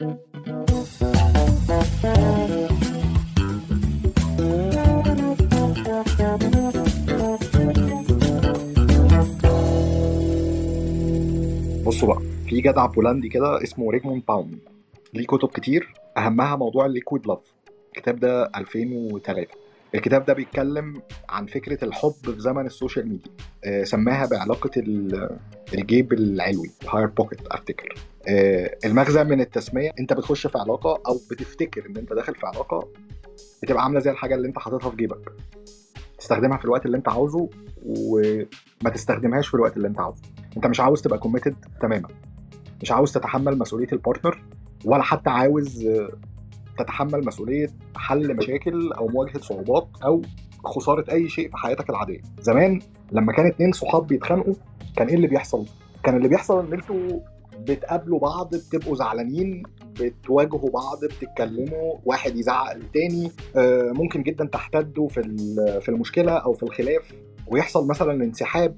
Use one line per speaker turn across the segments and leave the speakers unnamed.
بصوا بقى في جدع بولندي كده اسمه زيجمونت باومان. ليه كتب كتير. أهمها موضوع ال liquid love الكتاب ده 2003 الكتاب ده بيتكلم عن فكرة الحب في زمن ال social media. آه سماها بعلاقة الجيب العلوي ال higher pocket افتكر المغزى من التسمية انت بتخش في علاقة أو بتفتكر ان انت داخل في علاقة بتبقى عاملة زي الحاجة اللي انت حاططها في جيبك. تستخدمها في الوقت اللي انت عاوزه وما تستخدمهاش في الوقت اللي انت عاوزه. انت مش عاوز تبقى committed تماما. مش عاوز تتحمل مسؤولية ال partner ولا حتى عاوز تتحمل مسؤولية حل مشاكل أو مواجهة صعوبات أو خسارة اي شيء في حياتك العادية. زمان لما كان اتنين صحاب بيتخانقوا كان إيه اللي بيحصل؟ كان اللي بيحصل ان أنتوا بتقابلوا بعض بتبقوا زعلانين بتواجهوا بعض بتتكلموا واحد يزعق للتاني ممكن جدا تحتدوا في في المشكلة أو في الخلاف ويحصل مثلا انسحاب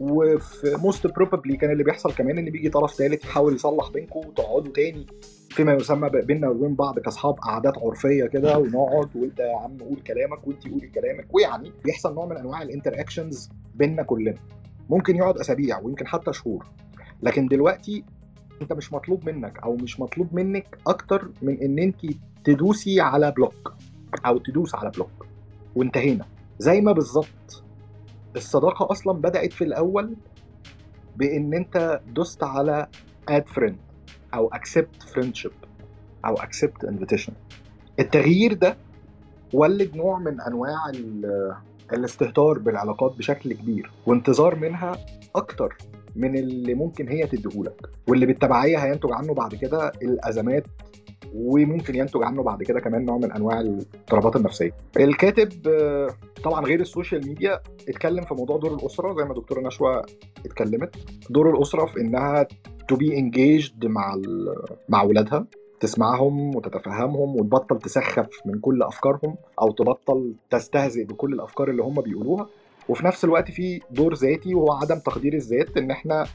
وفي most probably كان اللي بيحصل كمان إن بيجي طرف ثالث يحاول يصلح بينكم وتقعدوا تاني. فيما يسمى بيننا وبين بعض كأصحاب قعدات عرفية كده ونقعد وأنت يا عم قول كلامك وأنت قولي كلامك ويعني بيحصل نوع من أنواع ال interactions بيننا كلنا. ممكن يقعد أسابيع ويمكن حتى شهور. لكن دلوقتي انت مش مطلوب منك أو مش مطلوب منك أكتر من ان انت تدوسي على block أو تدوس على block. وانتهينا. زي ما بالظبط الصداقة أصلا بدأت في الأول بإن أنت دوست على add friend أو accept friendship أو accept invitation التغيير ده ولد نوع من أنواع الاستهتار بالعلاقات بشكل كبير وانتظار منها أكتر من اللي ممكن هي تديهولك واللي بالتبعيه هينتج عنه بعد كده الأزمات وممكن ينتج عنه بعد كده كمان نوع من أنواع الاضطرابات النفسية. الكاتب طبعا غير ال social media اتكلم في موضوع دور الأسرة زي ما دكتورة نشوى اتكلمت دور الأسرة في إنها to be engaged مع مع اولادها تسمعهم وتتفهمهم وتبطل تسخف من كل أفكارهم أو تبطل تستهزئ بكل الأفكار اللي هم بيقولوها وفي نفس الوقت في دور ذاتي وهو عدم تقدير الذات إن إحنا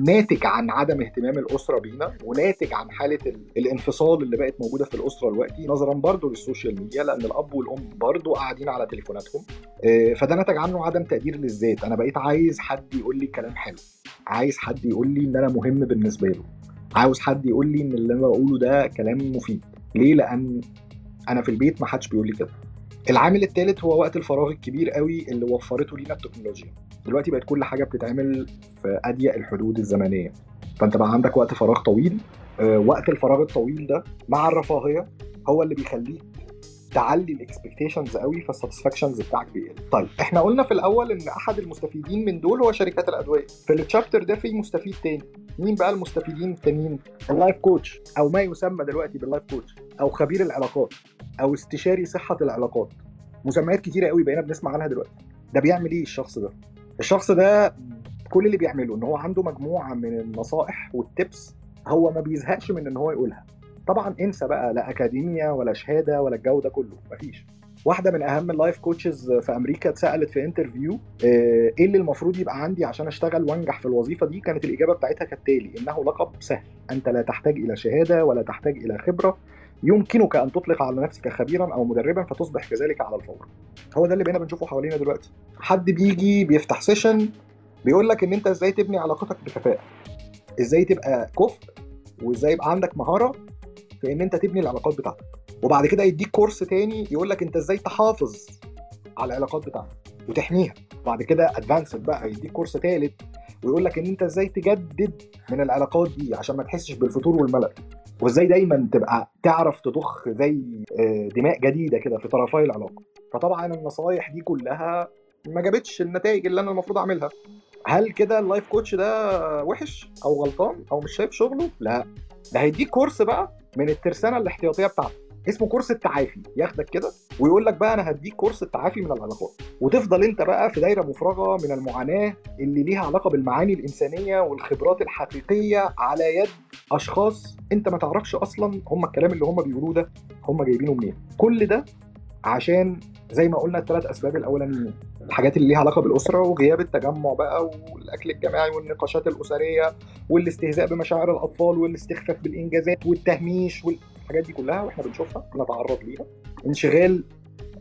ناتج عن عدم اهتمام الأسرة بينا وناتج عن حالة الانفصال اللي بقت موجودة في الأسرة دلوقتي نظرا برضه لل social media لأن الأب والأم برضه قاعدين على تليفوناتهم. فده نتج عنه عدم تقدير للذات. أنا بقيت عايز حد يقول لي كلام حلو. عايز حد يقول لي إن أنا مهم بالنسبة له. عاوز حد يقول لي إن اللي أنا بقوله ده كلام مفيد. ليه؟ لأن أنا في البيت ما حدش بيقول لي كده. العامل الثالث هو وقت الفراغ الكبير قوي اللي وفرته لينا التكنولوجيا. دلوقتي بقت كل حاجة بتتعمل في أضيق الحدود الزمنية. فأنت بقى عندك وقت فراغ طويل. أه وقت الفراغ الطويل ده مع الرفاهية هو اللي بيخليك تعلي ال expectations قوي فال satisfactions بتاعك بيقل. طيب إحنا قلنا في الأول إن أحد المستفيدين من دول هو شركات الأدوية. في ال chapter ده في مستفيد تاني. مين بقى المستفيدين التانيين؟ ال life coach أو ما يسمى دلوقتي بال life coach أو خبير العلاقات أو استشاري صحة العلاقات. مسميات كتيرة قوي بقينا بنسمع عنها دلوقتي. ده بيعمل إيه الشخص ده؟ الشخص ده كل اللي بيعمله إن هو عنده مجموعة من النصائح وال tips هو ما بيزهقش من إن هو يقولها. طبعا إنسى بقى لا اكاديميا ولا شهادة ولا الجو ده كله مفيش. واحدة من أهم ال life coaches في أمريكا اتسألت في interview إيه اللي المفروض يبقى عندي عشان أشتغل وأنجح في الوظيفة دي؟ كانت الإجابة بتاعتها كالتالي إنه لقب سهل. أنت لا تحتاج إلى شهادة ولا تحتاج إلى خبرة. يمكنك أن تطلق على نفسك خبيرا أو مدربا فتصبح كذلك على الفور. هو ده اللي بقينا بنشوفه حوالينا دلوقتي. حد بيجي بيفتح session بيقول لك إن أنت إزاي تبني علاقتك بكفاءة؟ إزاي تبقى كفء؟ وإزاي يبقى عندك مهارة؟ في إن أنت تبني العلاقات بتاعتك. وبعد كده يديك course تاني يقول لك أنت إزاي تحافظ على العلاقات بتاعتك وتحميها. بعد كده advanced بقى يديك course ثالث ويقول لك إن أنت إزاي تجدد من العلاقات دي عشان ما تحسش بالفتور والملل. وإزاي دايما تبقى تعرف تضخ زي دماء جديدة كده في طرفي العلاقة. فطبعا النصايح دي كلها ما جابتش النتائج اللي أنا المفروض أعملها. هل كده ال life coach ده وحش أو غلطان أو مش شايف شغله؟ لا. ده هيديك course بقى من الترسانة الاحتياطية بتاعته اسمه course التعافي. ياخدك كده ويقول لك بقى أنا هديك course التعافي من العلاقات. وتفضل أنت بقى في دايرة مفرغة من المعاناة اللي ليها علاقة بالمعاني الإنسانية والخبرات الحقيقية على يد أشخاص أنت ما تعرفش أصلا هم الكلام اللي هم بيقولوه ده هم جايبينه منين. كل ده عشان زي ما قلنا الثلاث أسباب الأولانيين. الحاجات اللي ليها علاقة بالأسرة وغياب التجمع بقى والأكل الجماعي والنقاشات الأسرية والاستهزاء بمشاعر الأطفال والاستخفاف بالإنجازات والتهميش والحاجات دي كلها وإحنا بنشوفها بنتعرض ليها. انشغال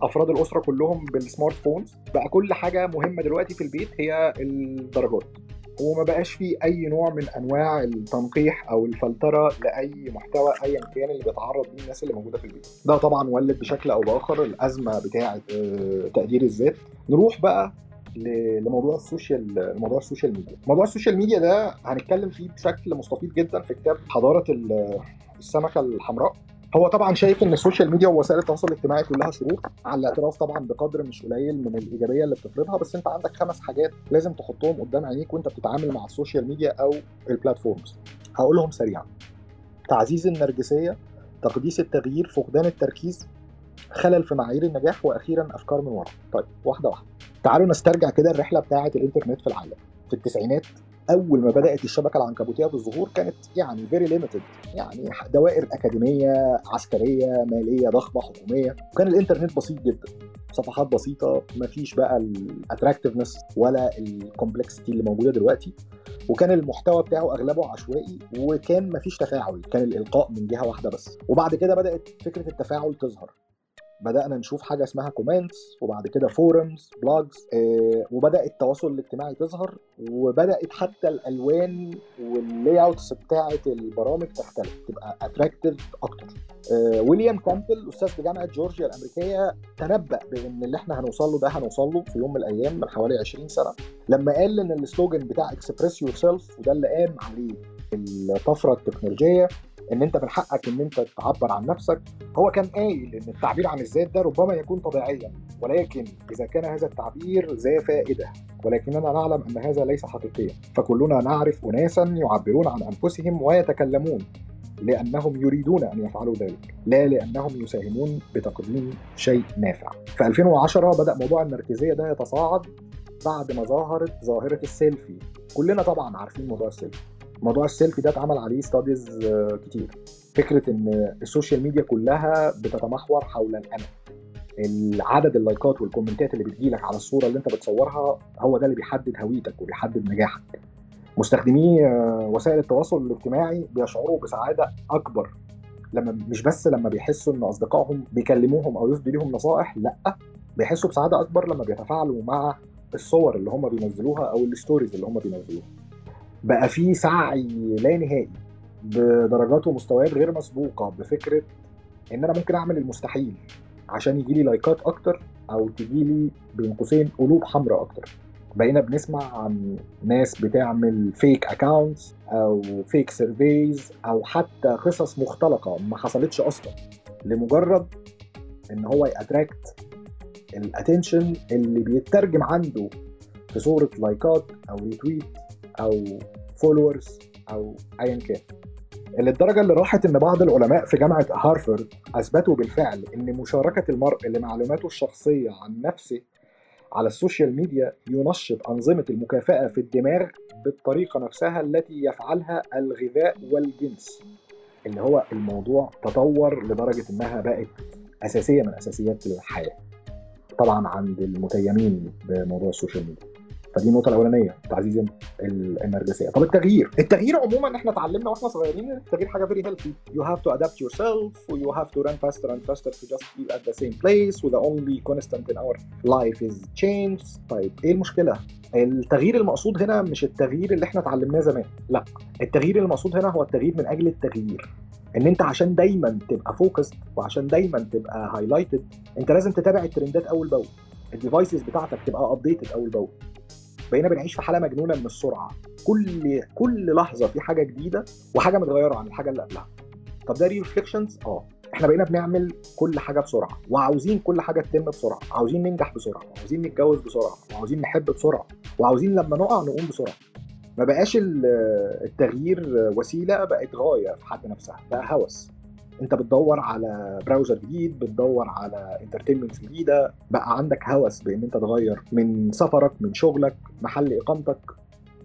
أفراد الأسرة كلهم بال smartphones بقى كل حاجة مهمة دلوقتي في البيت هي الدرجات. وما بقاش في أي نوع من أنواع التنقيح أو الفلترة لأي محتوى ايا كان اللي بيتعرض ليه الناس اللي موجودة في البيت ده طبعا ولد بشكل أو بآخر الأزمة بتاعه آه، تقدير الذات. نروح بقى لموضوع ال social موضوع ال social media. موضوع ال social media ده هنتكلم فيه بشكل مستفيض جدا في كتاب حضارة السمكة الحمراء. هو طبعا شايف إن ال social media ووسائل التواصل الاجتماعي كلها شرور على الاعتراف طبعا بقدر مش قليل من الإيجابية اللي بتفرضها بس أنت عندك خمس حاجات لازم تحطهم قدام عينيك وأنت بتتعامل مع ال social media أو ال platforms هقولهم سريعا. تعزيز النرجسية تقديس التغيير فقدان التركيز خلل في معايير النجاح وأخيرا أفكار منورة. طيب واحدة واحدة. تعالوا نسترجع كده الرحلة بتاعة الإنترنت في العالم. في التسعينات أول ما بدأت الشبكة العنكبوتية بالظهور كانت يعني very limited يعني دوائر أكاديمية عسكرية مالية ضخمة حكومية وكان الإنترنت بسيط جدا صفحات بسيطة ما فيش بقى ال attractiveness ولا ال complexity اللي موجودة دلوقتي وكان المحتوى بتاعه أغلبه عشوائي وكان ما فيش تفاعل كان الإلقاء من جهة واحدة بس وبعد كده بدأت فكرة التفاعل تظهر. بدأنا نشوف حاجة اسمها comments وبعد كده forums blogs آه وبدأ التواصل الاجتماعي تظهر وبدأت حتى الألوان وال layouts بتاعه البرامج تختلف تبقى attractive أكتر. آه ويليام كامبل أستاذ في جامعة جورجيا الأمريكية تنبأ بإن اللي إحنا هنوصل له ده هنوصل له في يوم من الأيام من حوالي 20 سنة لما قال إن ال slogan بتاع express yourself وده اللي قام عليه الطفرة التكنولوجية ان انت من حقك ان انت تعبر عن نفسك. هو كان قايل إن التعبير عن الذات ده ربما يكون طبيعيا ولكن إذا كان هذا التعبير ذا فائدة. ولكننا نعلم أن هذا ليس حقيقيا. فكلنا نعرف اناسا يعبرون عن أنفسهم ويتكلمون لأنهم يريدون أن يفعلوا ذلك لا لأنهم يساهمون بتقديم شيء نافع. في 2010 بدأ موضوع النرجسيه ده يتصاعد بعد ما ظهرت ظاهرة السيلفي. كلنا طبعا عارفين موضوع السيلفي. موضوع السيلفي ده اتعمل عليه studies آه، كتير. فكرة إن ال social media كلها بتتمحور حول الانا العدد ال likeات وال commentات اللي بتجيلك على الصورة اللي أنت بتصورها هو ده اللي بيحدد هويتك وبيحدد نجاحك. مستخدمي آه، وسائل التواصل الاجتماعي بيشعروا بسعادة أكبر. لما مش بس لما بيحسوا إن أصدقائهم بيكلموهم أو يفضي لهم نصائح لأ بيحسوا بسعادة أكبر لما بيتفاعلوا مع الصور اللي هم بينزلوها أو ال stories اللي هم بينزلوها. بقى في سعي لا نهائي بدرجات ومستويات غير مسبوقة بفكرة إن أنا ممكن أعمل المستحيل عشان يجي لي likeات أكتر أو تجي لي بين قوسين قلوب حمراء أكتر. بقينا بنسمع عن ناس بتعمل fake accounts أو fake surveys أو حتى قصص مختلقة ما حصلتش أصلا لمجرد إن هو ي attract ال attention اللي بيترجم عنده في صورة likeات أو retweet أو followers أو ايا كان. للدرجة اللي راحت إن بعض العلماء في جامعة هارفارد أثبتوا بالفعل إن مشاركة المرء لمعلوماته الشخصية عن نفسه على ال social media ينشط أنظمة المكافأة في الدماغ بالطريقة نفسها التي يفعلها الغذاء والجنس اللي هو الموضوع تطور لدرجة إنها بقت أساسية من أساسيات الحياة. طبعا عند المتيمين بموضوع ال social media. فدي النقطة الأولانية تعزيز النرجسيه طب التغيير؟ التغيير عموما إحنا اتعلمنا وإحنا صغيرين التغيير حاجة very healthy you have to adapt yourself و you have to run faster and faster to just be at the same place و the only constant in our life is change طيب إيه المشكلة؟ التغيير المقصود هنا مش التغيير اللي إحنا اتعلمناه زمان لا. التغيير المقصود هنا هو التغيير من أجل التغيير. إن أنت عشان دايما تبقى focused وعشان دايما تبقى highlighted أنت لازم تتابع الترندات أول بأول. ال devices بتاعتك تبقى updated أول بأول. بقينا بنعيش في حالة مجنونة من السرعة. كل كل لحظة في حاجة جديدة وحاجة متغيرة عن الحاجة اللي قبلها. طب ده reflections آه. إحنا بقينا بنعمل كل حاجة بسرعة وعاوزين كل حاجة تتم بسرعة. عاوزين ننجح بسرعة وعاوزين نتجوز بسرعة وعاوزين نحب بسرعة وعاوزين لما نقع نقوم بسرعة. ما بقاش التغيير وسيلة بقت غاية في حد نفسها بقى هوس. انت بتدور على browser جديد بتدور على entertainment جديدة بقى عندك هوس بإن انت تغير من سفرك من شغلك محل إقامتك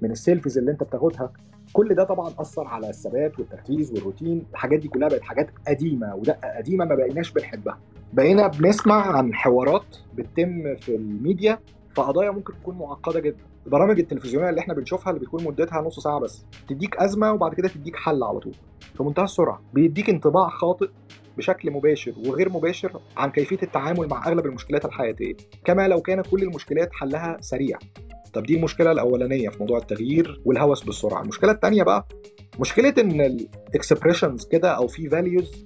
من ال selfies اللي انت بتاخدها. كل ده طبعا أثر على الثبات والتركيز والروتين. الحاجات دي كلها بقت حاجات قديمة ودقة قديمة ما بقيناش بنحبها. بقينا بنسمع عن حوارات بتتم في الميديا فقضايا ممكن تكون معقدة جدا. البرامج التلفزيونية اللي إحنا بنشوفها اللي بتكون مدتها نص ساعة بس تديك أزمة وبعد كده تديك حل على طول. في منتهى السرعة. بيديك انطباع خاطئ بشكل مباشر وغير مباشر عن كيفية التعامل مع أغلب المشكلات الحياتية. كما لو كان كل المشكلات حلها سريع. طب دي المشكلة الأولانية في موضوع التغيير والهوس بالسرعة. المشكلة الثانية بقى مشكلة إن ال expressions كده أو في values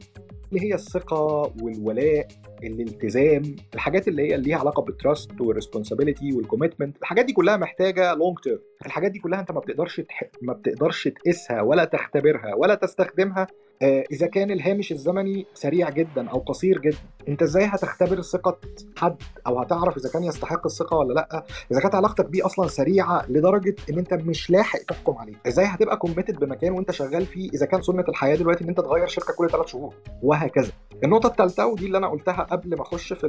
اللي هي الثقة والولاء الالتزام الحاجات اللي هي اللي ليها علاقة بال trust وال responsibility وال commitment الحاجات دي كلها محتاجة long term الحاجات دي كلها انت ما بتقدرش تح... ما بتقدرش تقيسها ولا تختبرها ولا تستخدمها إذا كان الهامش الزمني سريع جدا أو قصير جدا أنت إزاي هتختبر ثقة حد أو هتعرف إذا كان يستحق الثقة ولا لأ؟ إذا كانت علاقتك بيه أصلا سريعة لدرجة إن أنت مش لاحق تحكم عليه. إزاي هتبقى كوميتد بمكان وأنت شغال فيه إذا كان سنة الحياة دلوقتي إن أنت تغير شركة كل ثلاث شهور؟ وهكذا. النقطة الثالثه ودي اللي أنا قلتها قبل ما أخش في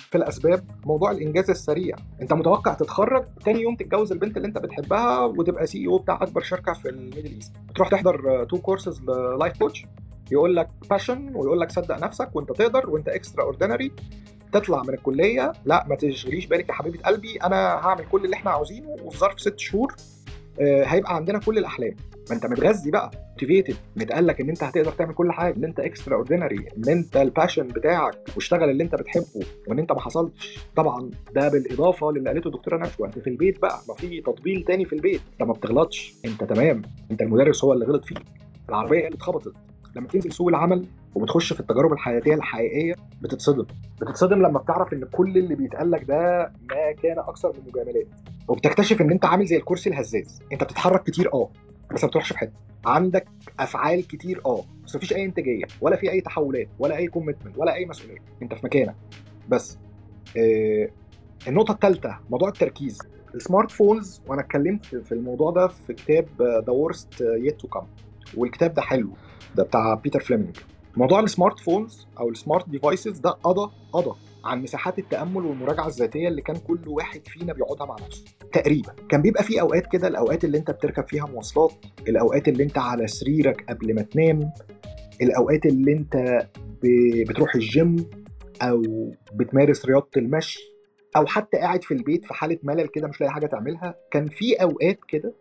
في الأسباب موضوع الإنجاز السريع. أنت متوقع تتخرج تاني يوم تتجوز البنت اللي أنت بتحبها وتبقى CEO بتاع أكبر شركة في ال Middle East. تروح تحضر two courses life coach يقول لك passion ويقول لك صدق نفسك وأنت تقدر وأنت extraordinary تطلع من الكلية. لا ما تشغليش بالك يا حبيبة قلبي أنا هعمل كل اللي إحنا عاوزينه وفي ظرف ست شهور آه، هيبقى عندنا كل الأحلام. ما انت متغذي بقى motivated متقال لك إن أنت هتقدر تعمل كل حاجة إن أنت extraordinary إن أنت ال passion بتاعك واشتغل اللي أنت بتحبه وإن أنت ما حصلتش. طبعا ده بالإضافة للي قالته الدكتورة نشوى انت في البيت بقى ما في تطبيل تاني في البيت. أنت ما بتغلطش أنت تمام أنت المدرس هو اللي غلط فيك. العربية اللي اتخبطت. لما تنزل سوق العمل وبتخش في التجارب الحياتية الحقيقية بتتصدم. بتتصدم لما بتعرف إن كل اللي بيتقال لك ده ما كان أكثر من مجاملات. وبتكتشف إن أنت عامل زي الكرسي الهزاز. أنت بتتحرك كتير آه. بس ما بتروحش في حتة. عندك أفعال كتير آه بس مفيش أي إنتاجية ولا في أي تحولات ولا أي كوميتمنت ولا أي مسؤولية. أنت في مكانك. بس آه النقطة الثالثه موضوع التركيز. ال smart phones وأنا اتكلمت في الموضوع ده في كتاب The Worst Is Yet to Come والكتاب ده حلو. ده بتاع بيتر فليمنج موضوع ال smart phones أو ال smart devices ده قضى قضى عن مساحات التأمل والمراجعة الذاتية اللي كان كل واحد فينا بيقعدها مع نفسه. تقريبا. كان بيبقى في أوقات كده الأوقات اللي أنت بتركب فيها مواصلات الأوقات اللي أنت على سريرك قبل ما تنام الأوقات اللي أنت بتروح الجيم أو بتمارس رياضة المشي أو حتى قاعد في البيت في حالة ملل كده مش لاقي حاجة تعملها. كان في أوقات كده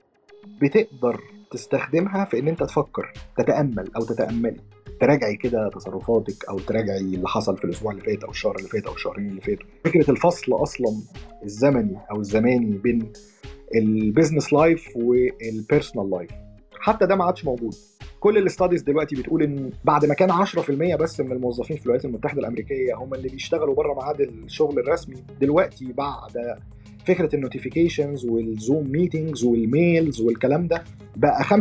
بتقدر تستخدمها في إن أنت تفكر تتأمل أو تتأملي. تراجعي كده تصرفاتك أو تراجعي اللي حصل في الأسبوع اللي فات أو الشهر اللي فات أو الشهرين اللي فاتوا. فكرة الفصل أصلا الزمني أو الزماني بين ال business life وال personal life حتى ده ما عادش موجود. كل ال studies دلوقتي بتقول إن بعد ما كان 10% بس من الموظفين في الولايات المتحدة الأمريكية هم اللي بيشتغلوا بره ميعاد الشغل الرسمي دلوقتي بعد فكرة ال notifications وال Zoom meetings وال mails والكلام ده بقى 85%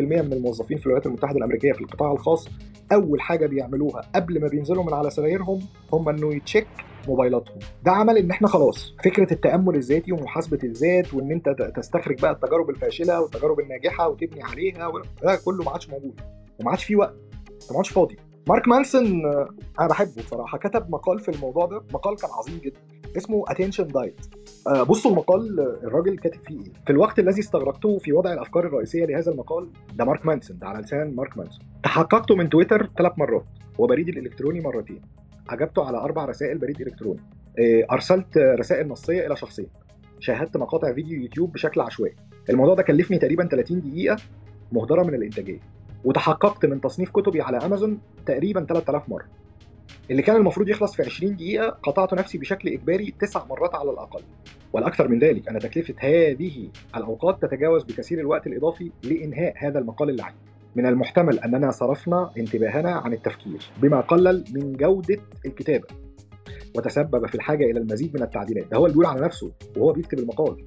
من الموظفين في الولايات المتحدة الأمريكية في القطاع الخاص. أول حاجة بيعملوها قبل ما بينزلوا من على سرايرهم هم إنه ي check موبايلاتهم. ده عمل إن إحنا خلاص فكرة التأمل الذاتي ومحاسبة الذات وإن أنت تستخرج بقى التجارب الفاشلة والتجارب الناجحة وتبني عليها ده كله ما عادش موجود وما عادش فيه وقت ما عادش فاضي. مارك مانسون أنا بحبه بصراحة كتب مقال في الموضوع ده مقال كان عظيم جدا. اسمه Attention Diet آه، بصوا المقال الراجل كاتب فيه إيه. في الوقت الذي استغرقته في وضع الأفكار الرئيسية لهذا المقال ده مارك مانسون ده على لسان مارك مانسون. تحققت من تويتر ثلاث مرات وبريدي الإلكتروني مرتين. أجبت على أربع رسائل بريد إلكتروني. آه، أرسلت رسائل نصية إلى شخصين. شاهدت مقاطع فيديو يوتيوب بشكل عشوائي. الموضوع ده كلفني تقريبا 30 دقيقة مهدرة من الإنتاجية. وتحققت من تصنيف كتبي على أمازون تقريبا 3000 مرة. اللي كان المفروض يخلص في 20 دقيقة قطعت نفسي بشكل إجباري تسع مرات على الأقل. والأكثر من ذلك أن تكلفة هذه الأوقات تتجاوز بكثير الوقت الإضافي لإنهاء هذا المقال اللعين. من المحتمل أننا صرفنا انتباهنا عن التفكير بما قلل من جودة الكتابة. وتسبب في الحاجة إلى المزيد من التعديلات. ده هو اللي بيقول على نفسه وهو بيكتب المقال.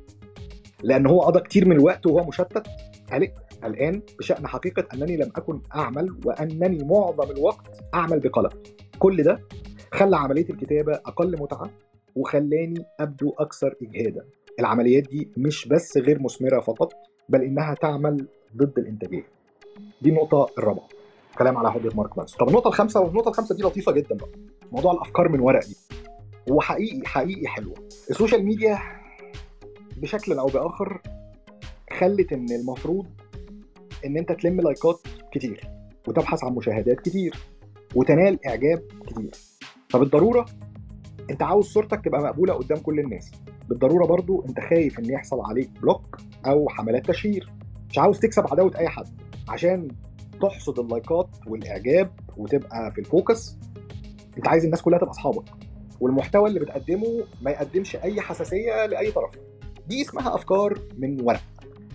لأن هو قضى كتير من الوقت وهو مشتت. قلق الآن بشأن حقيقة أنني لم أكن أعمل وأنني معظم الوقت أعمل بقلق. كل ده خلى عملية الكتابة أقل متعة وخلاني أبدو أكثر إجهادا. العمليات دي مش بس غير مثمرة فقط بل إنها تعمل ضد الإنتاجية. دي النقطة الرابعة. كلام على حجة مارك مانس. طب النقطة الخامسة والنقطة الخامسة دي لطيفة جدا بقى. موضوع الأفكار من ورق دي. وحقيقي حقيقي حلوة ال social media بشكل أو بآخر خلت إن المفروض إن أنت تلم لايكات كتير وتبحث عن مشاهدات كتير. وتنال إعجاب كتير فبالضرورة أنت عاوز صورتك تبقى مقبولة قدام كل الناس. بالضرورة برضو أنت خايف إن يحصل عليك block أو حملات تشهير. مش عاوز تكسب عداوة أي حد. عشان تحصد اللايكات والإعجاب وتبقى في الفوكس أنت عايز الناس كلها تبقى أصحابك. والمحتوى اللي بتقدمه ما يقدمش أي حساسية لأي طرف. دي اسمها أفكار من ورق.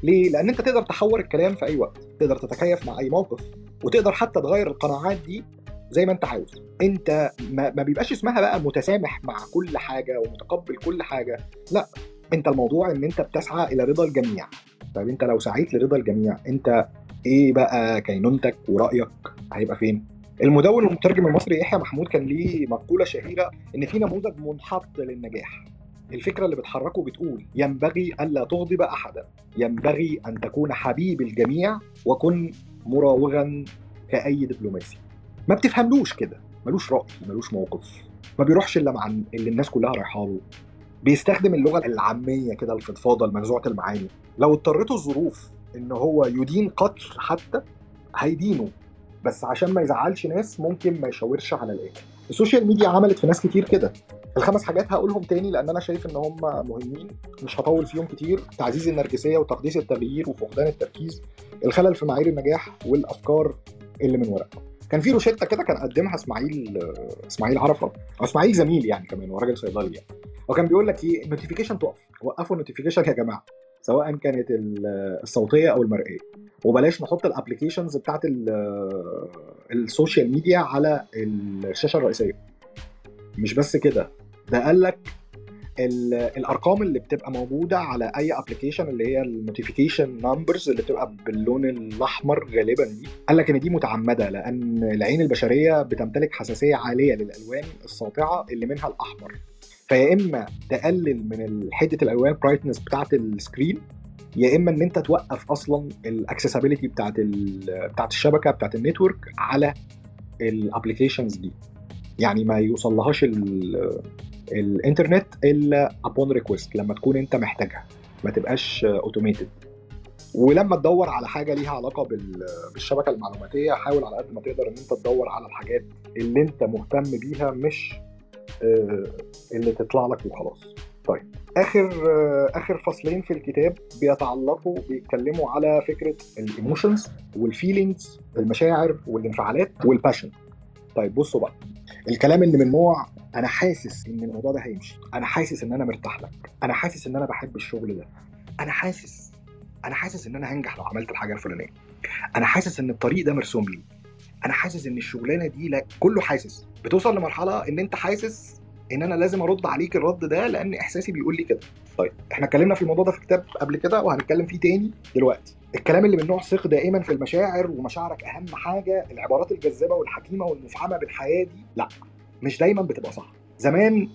ليه؟ لأن أنت تقدر تحور الكلام في أي وقت. تقدر تتكيف مع أي موقف. وتقدر حتى تغير القناعات دي زي ما انت عاوز. انت ما, ما بيبقاش اسمها بقى متسامح مع كل حاجة ومتقبل كل حاجة. لا انت الموضوع ان انت بتسعى إلى رضا الجميع. طيب انت لو سعيت لرضا الجميع انت إيه بقى كينونتك ورأيك؟ هيبقى فين؟ المدون والمترجم المصري يحيى محمود كان ليه مقولة شهيرة إن في نموذج منحط للنجاح. الفكرة اللي بتحركه بتقول ينبغي ألا تغضب أحدا. ينبغي أن تكون حبيب الجميع وكن مراوغا كأي دبلوماسي. ما بتفهملوش كده ملوش رأي ملوش موقف ما بيروحش إلا مع اللي الناس كلها رايحة له. بيستخدم اللغة العامية كده الفضفاضة المنزوعه المعاني. لو اضطرته الظروف إن هو يدين قتل حتى هيدينه. بس عشان ما يزعلش ناس ممكن ما يشاورش على الآخر. ال social media عملت في ناس كتير كده. الخمس حاجات هقولهم تاني لأن أنا شايف إن هم مهمين. مش هطول فيهم كتير. تعزيز النرجسية وتقديس التغيير وفقدان التركيز. الخلل في معايير النجاح والأفكار اللي من ورا كان في روشته كده كان قدمها اسماعيل اسماعيل عرفة أو اسماعيل زميل يعني كمان هو راجل صيدلي يعني. هو كان بيقول لك إيه ال notification تقف وقفوا ال notification يا جماعة سواء كانت الصوتية أو المرئية. وبلاش نحط ال applications بتاعت ال social media على الشاشة الرئيسية. مش بس كده ده قال لك الأرقام اللي بتبقى موجودة على أي application اللي هي ال notification numbers اللي بتبقى باللون الأحمر غالبا دي. قال لك إن دي متعمدة لأن العين البشرية بتمتلك حساسية عالية للألوان الساطعة اللي منها الأحمر. فيا إما تقلل من حده الألوان brightness بتاعت ال screen يا إما إن أنت توقف أصلا ال accessibility بتاعت بتاعت الشبكة بتاعت ال network على ال applications دي. يعني ما يوصل لهاش الإنترنت إلا upon request لما تكون أنت محتاجها. ما تبقاش automated ولما تدور على حاجة ليها علاقة بالشبكة المعلوماتية حاول على قد ما تقدر إن أنت تدور على الحاجات اللي أنت مهتم بيها مش اللي تطلع لك وخلاص. طيب. آخر آخر فصلين في الكتاب بيتعلقوا بيتكلموا على فكرة ال emotions وال feelings المشاعر والانفعالات وال passion طيب بصوا بقى. الكلام اللي من نوع أنا حاسس إن الموضوع ده هيمشي. أنا حاسس إن أنا مرتاح لك. أنا حاسس إن أنا بحب الشغل ده. أنا حاسس أنا حاسس إن أنا هنجح لو عملت الحاجة الفلانية. أنا حاسس إن الطريق ده مرسوم لي. أنا حاسس إن الشغلانة دي لا كله حاسس. بتوصل لمرحلة إن أنت حاسس إن أنا لازم أرد عليك الرد ده لأن إحساسي بيقول لي كده. طيب إحنا اتكلمنا في الموضوع ده في كتاب قبل كده وهنتكلم فيه تاني دلوقتي. الكلام اللي من نوع ثق دائما في المشاعر ومشاعرك أهم حاجة العبارات الجذابة والحكيمة والمفعمة بالحياة دي لأ مش دايما بتبقى صح. زمان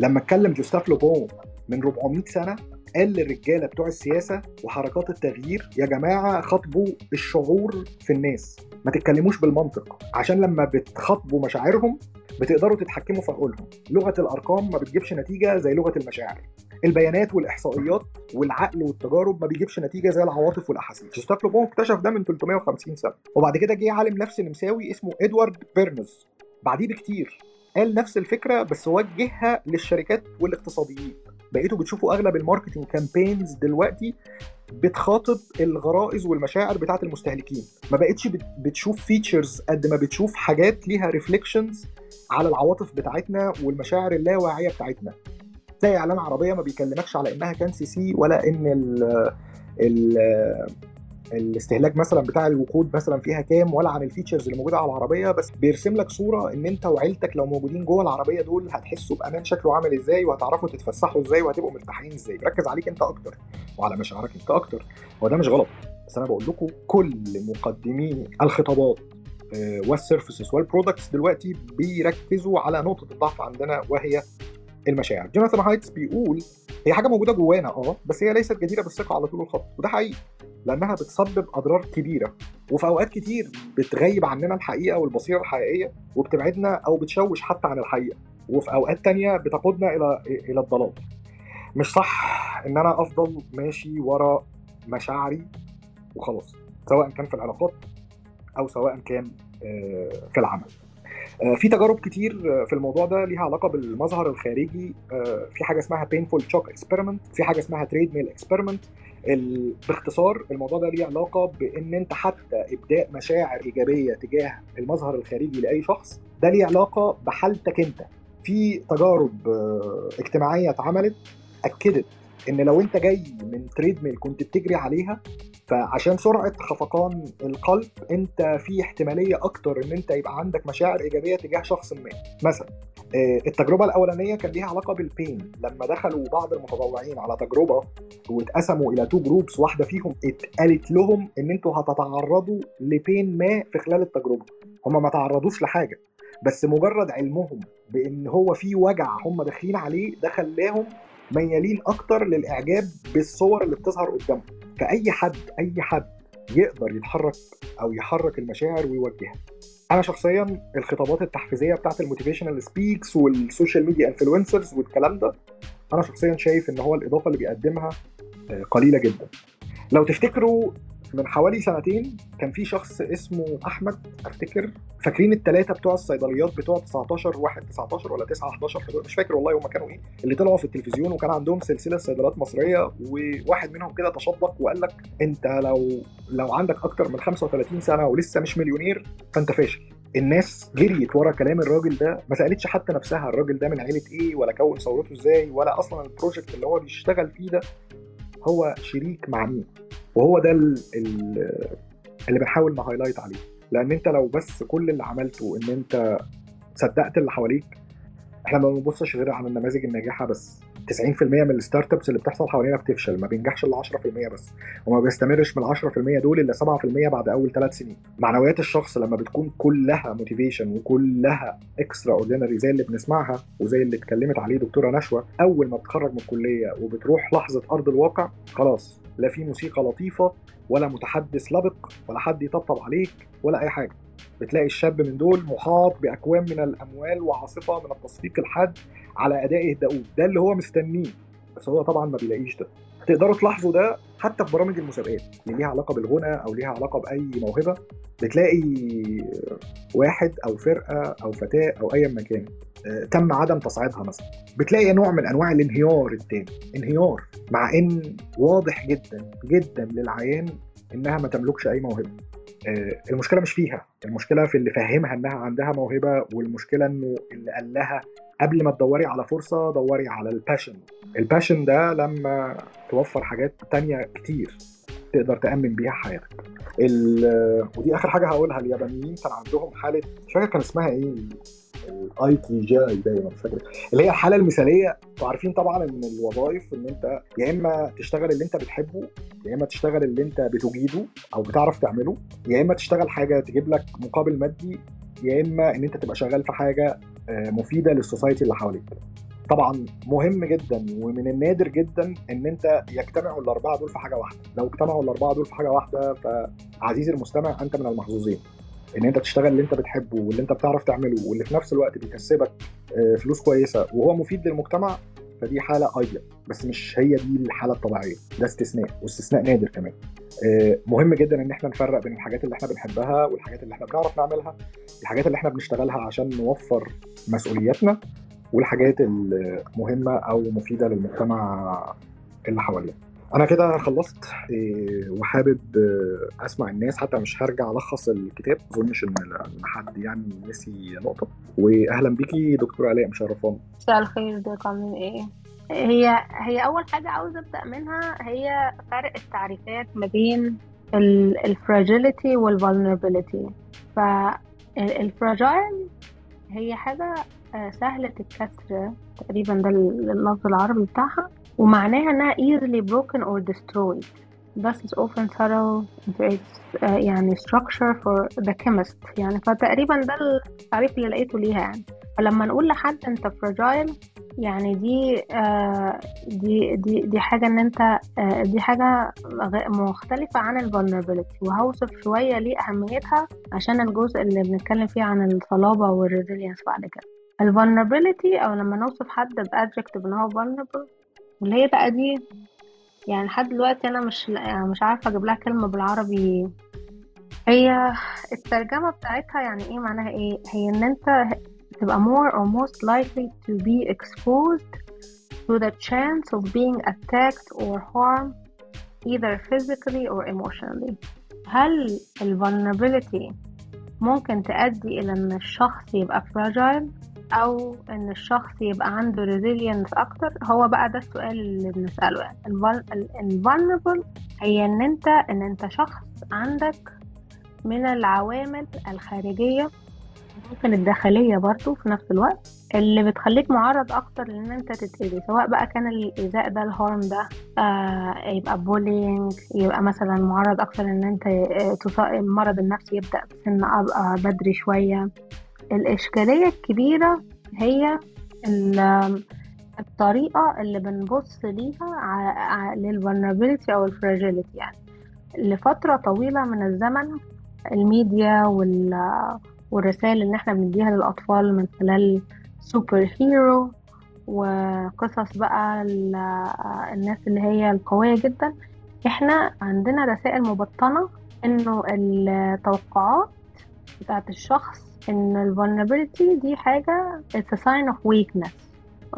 لما أتكلم جوستاف لوبون من 400 سنة قال للرجالة بتوع السياسة وحركات التغيير يا جماعة خاطبوا الشعور في الناس ما تتكلموش بالمنطق. عشان لما بتخاطبوا مشاعرهم بتقدروا تتحكموا في عقولهم. لغة الأرقام ما بتجيبش نتيجة زي لغة المشاعر. البيانات والإحصائيات والعقل والتجارب ما بيجيبش نتيجة زي العواطف والأحاسيس. جوستاف لوبون اكتشف ده من 350 سنة وبعد كده جه عالم نفس نمساوي اسمه إدوارد بيرنز. بعديه بكتير. قال نفس الفكرة بس وجهها للشركات والاقتصاديين. بقيتوا بتشوفوا أغلب ال marketing campaigns دلوقتي بتخاطب الغرائز والمشاعر بتاعه المستهلكين. ما بقتش بتشوف features قد ما بتشوف حاجات ليها reflections على العواطف بتاعتنا والمشاعر اللاواعية بتاعتنا. زي إعلان عربية ما بيكلمكش على إنها كان سي سي ولا إن ال ال الاستهلاك مثلا بتاع الوقود مثلا فيها كام ولا عن ال features اللي موجودة على العربية بس بيرسم لك صورة إن أنت وعيلتك لو موجودين جوه العربية دول هتحسوا بأمان شكله عامل إزاي وهتعرفوا تتفسحوا إزاي وهتبقوا مرتاحين إزاي. ركز عليك أنت أكتر وعلى مشاعرك أنت أكتر. هو ده مش غلط بس أنا بقول لكم كل مقدمي الخطابات وال services وال products دلوقتي بيركزوا على نقطة الضعف عندنا وهي المشاعر. جوناثان هايتس بيقول هي حاجة موجودة جوانا آه بس هي ليست جديره بالثقة على طول الخط وده حقيقي لأنها بتسبب أضرار كبيرة وفي أوقات كتير بتغيب عننا الحقيقة والبصيرة الحقيقية وبتبعدنا أو بتشوش حتى عن الحقيقة وفي أوقات تانية بتقودنا إلى إلى الضلال. مش صح إن أنا أفضل ماشي ورا مشاعري وخلاص سواء كان في العلاقات أو سواء كان في العمل. آه، في تجارب كتير في الموضوع ده ليها علاقة بالمظهر الخارجي. آه، في حاجة اسمها painful shock experiment في حاجة اسمها trade mill experiment. باختصار الموضوع ده ليه علاقة بإن أنت حتى إبداء مشاعر إيجابية تجاه المظهر الخارجي لأي شخص ده ليه علاقة بحالتك أنت. في تجارب آه، اجتماعية اتعملت أكدت إن لو أنت جاي من treadmill كنت بتجري عليها فعشان سرعة خفقان القلب أنت في احتمالية أكتر إن أنت يبقى عندك مشاعر إيجابية تجاه شخص ما. مثلا آه، التجربة الأولانية كان ليها علاقة بال pain لما دخلوا بعض المتطوعين على تجربة واتقسموا إلى two groups واحدة فيهم اتقالت لهم إن أنتوا هتتعرضوا ل pain ما في خلال التجربة. هم ما تعرضوش لحاجة بس مجرد علمهم بإن هو في وجع هم داخلين عليه ده خلاهم ميالين أكتر للإعجاب بالصور اللي بتظهر قدامهم فأي حد أي حد يقدر يتحرك أو يحرك المشاعر ويوجهها. أنا شخصيا الخطابات التحفيزية بتاعت ال motivational speakers وال social media influencers والكلام ده أنا شخصيا شايف إن هو الإضافة اللي بيقدمها آه، قليلة جدا. لو تفتكروا من حوالي سنتين كان في شخص اسمه أحمد أفتكر. فاكرين الثلاثه بتوع الصيدليات بتوع 19 واحد 19 ولا 9 11 مش فاكر والله هم كانوا إيه. اللي طلعوا في التلفزيون وكان عندهم سلسلة صيدليات مصرية وواحد منهم كده تشدق وقال لك أنت لو لو عندك أكتر من 35 سنة ولسه مش مليونير فأنت فاشل. الناس جريت ورا كلام الراجل ده ما سألتش حتى نفسها الراجل ده من عيلة إيه ولا كون ثروته إزاي ولا أصلا ال project اللي هو بيشتغل فيه ده هو شريك مع مين؟ وهو ده اللي بنحاول ن highlight عليه. لأن أنت لو بس كل اللي عملته إن أنت صدقت اللي حواليك إحنا ما بنبصش غير على النماذج الناجحة بس. 90% من ال startups اللي بتحصل حوالينا بتفشل ما بينجحش إلا 10% بس. وما بيستمرش من ال 10% دول إلا 7% بعد أول ثلاث سنين. معنويات الشخص لما بتكون كلها motivation وكلها extraordinary زي اللي بنسمعها وزي اللي اتكلمت عليه دكتورة نشوى أول ما بتخرج من الكلية وبتروح لحظة أرض الواقع خلاص. لا في موسيقى لطيفة ولا متحدث لبق ولا حد يطبطب عليك ولا أي حاجة. بتلاقي الشاب من دول محاط بأكوام من الأموال وعاصفة من التصفيق الحاد على ادائه الدؤوب ده اللي هو مستنيه. بس هو طبعا ما بيلاقيش ده. تقدروا تلاحظوا ده حتى في برامج المسابقات. اللي ليها علاقة بالغنى أو ليها علاقة بأي موهبة. بتلاقي واحد أو فرقة أو فتاة أو ايا ما كان. تم عدم تصعيدها مثلا. بتلاقي نوع من أنواع الانهيار التاني. انهيار مع إن واضح جدا جدا للعيان إنها ما تملكش أي موهبة. آه، المشكلة مش فيها. المشكلة في اللي فهمها إنها عندها موهبة والمشكلة إنه اللي قال لها قبل ما تدوري على فرصة دوري على ال passion ال passion ده لما توفر حاجات تانية كتير تقدر تأمن بيها حياتك. ودي آخر حاجة هقولها اليابانيين كان عندهم حالة مش فاكر كان اسمها إيه. الايكيجاي دايما فاكر اللي هي الحالة المثالية وعارفين طبعا إن الوظائف إن أنت يا إما تشتغل اللي أنت بتحبه يا إما تشتغل اللي أنت بتجيده أو بتعرف تعمله يا إما تشتغل حاجة تجيب لك مقابل مادي يا إما إن أنت تبقى شغال في حاجة آه، مفيدة لل society اللي حواليك. طبعا مهم جدا ومن النادر جدا إن أنت يجتمعوا الأربعة دول في حاجة واحدة. لو اجتمعوا الأربعة دول في حاجة واحدة فعزيزي المستمع أنت من المحظوظين. إن أنت تشتغل اللي أنت بتحبه واللي أنت بتعرف تعمله واللي في نفس الوقت بيكسبك آه، فلوس كويسة وهو مفيد للمجتمع فدي حالة ايديال بس مش هي دي الحالة الطبيعية. ده استثناء واستثناء نادر كمان. آه، مهم جدا إن إحنا نفرق بين الحاجات اللي إحنا بنحبها والحاجات اللي إحنا بنعرف نعملها الحاجات اللي إحنا بنشتغلها عشان نوفر مسؤولياتنا والحاجات المهمة أو مفيدة للمجتمع اللي حوالينا. أنا كده خلصت إيه، وحابب آه، أسمع الناس حتى مش هرجع ألخص الكتاب أظنش إن حد يعني نسي نقطة. واهلا بيكي دكتور الاء مشرفانا
مساء الخير إزيك عاملين إيه؟ هي هي أول حاجة عاوزه أبدأ منها هي فرق التعريفات ما بين الفراجيليتي والفولنربيليتي فالفراجايل هي حاجة آه، سهلة الكسر تقريبا ده اللفظ العربي بتاعها. ومعناها إنها easily broken or destroyed. Thus is often thorough its uh, يعني structure for the chemist. يعني فتقريبا ده التعريف اللي لقيته ليها يعني. فلما نقول لحد أنت fragile يعني دي آه دي دي دي حاجة إن أنت آه دي حاجة مختلفة عن ال vulnerability وهوصف شوية ليه أهميتها عشان الجزء اللي بنتكلم فيه عن الصلابة والريزيلينس بعد كده. ال vulnerability أو لما نوصف حد بادجكتيف إن هو vulnerable واللي هي بقى دي يعني لحد دلوقتي أنا مش يعني مش عارفة أجيب لها كلمة بالعربي. هي الترجمة بتاعتها يعني إيه؟ معناها إيه؟ هي إن أنت تبقى more or most likely to be exposed to the chance of being attacked or harmed either physically or emotionally. هل ال vulnerability ممكن تؤدي إلى إن الشخص يبقى fragile أو إن الشخص يبقى عنده resilience أكتر. هو بقى ده السؤال اللي بنسأله. ال vulnerable هي إن أنت إن أنت شخص عندك من العوامل الخارجية ممكن الداخلية برضو في نفس الوقت اللي بتخليك معرض أكتر لأن أنت تتأذي سواء بقى كان الإيذاء ده ال harm ده آه يبقى bullying يبقى مثلا معرض أكتر إن أنت المرض النفسي يبدأ بسن بدري شوية. الإشكالية الكبيرة هي الطريقة اللي بنبص ليها لل vulnerability أو ال fragility يعني. لفترة طويلة من الزمن الميديا والرسائل اللي إحنا بنديها للأطفال من خلال superhero وقصص بقى الناس اللي هي القوية جدا إحنا عندنا رسائل مبطنة إنه التوقعات بتاعت الشخص ان ال vulnerability دي حاجة it's a sign of weakness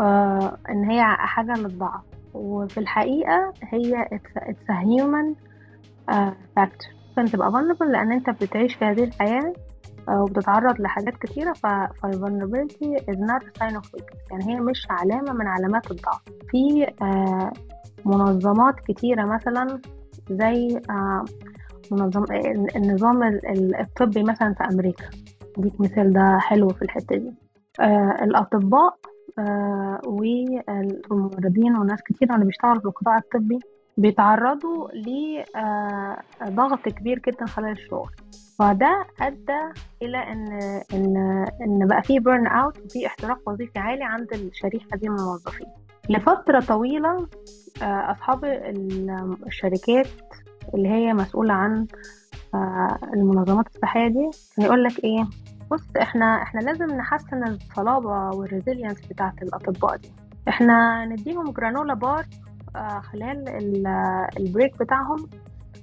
آه إن هي حاجة للضعف. وفي الحقيقة هي it's a, it's a human uh, factor. تبقى vulnerable لأن أنت بتعيش في هذه الحياة وبتتعرض لحاجات كتيرة فال vulnerability is not a sign of weakness. يعني هي مش علامة من علامات الضعف. في آه منظمات كتيرة مثلا زي آه منظم النظام الطبي مثلا في أمريكا. ديك مثال ده حلو في الحتة دي. آه الأطباء والممرضين وناس كتير اللي بيشتغلوا في القطاع الطبي بيتعرضوا لضغط كبير جدا خلال الشغل. فده أدى إلى ان ان إن بقى في burnout وفي احتراق وظيفي عالي عند الشريحة دي من الموظفين. لفترة طويلة أصحاب الشركات اللي هي مسؤولة عن المنظمات الصحية دي كان يقول لك إيه بص إحنا إحنا لازم نحسن الصلابة وال resilience بتاعة الأطباء دي. إحنا نديهم granola bar خلال ال break بتاعهم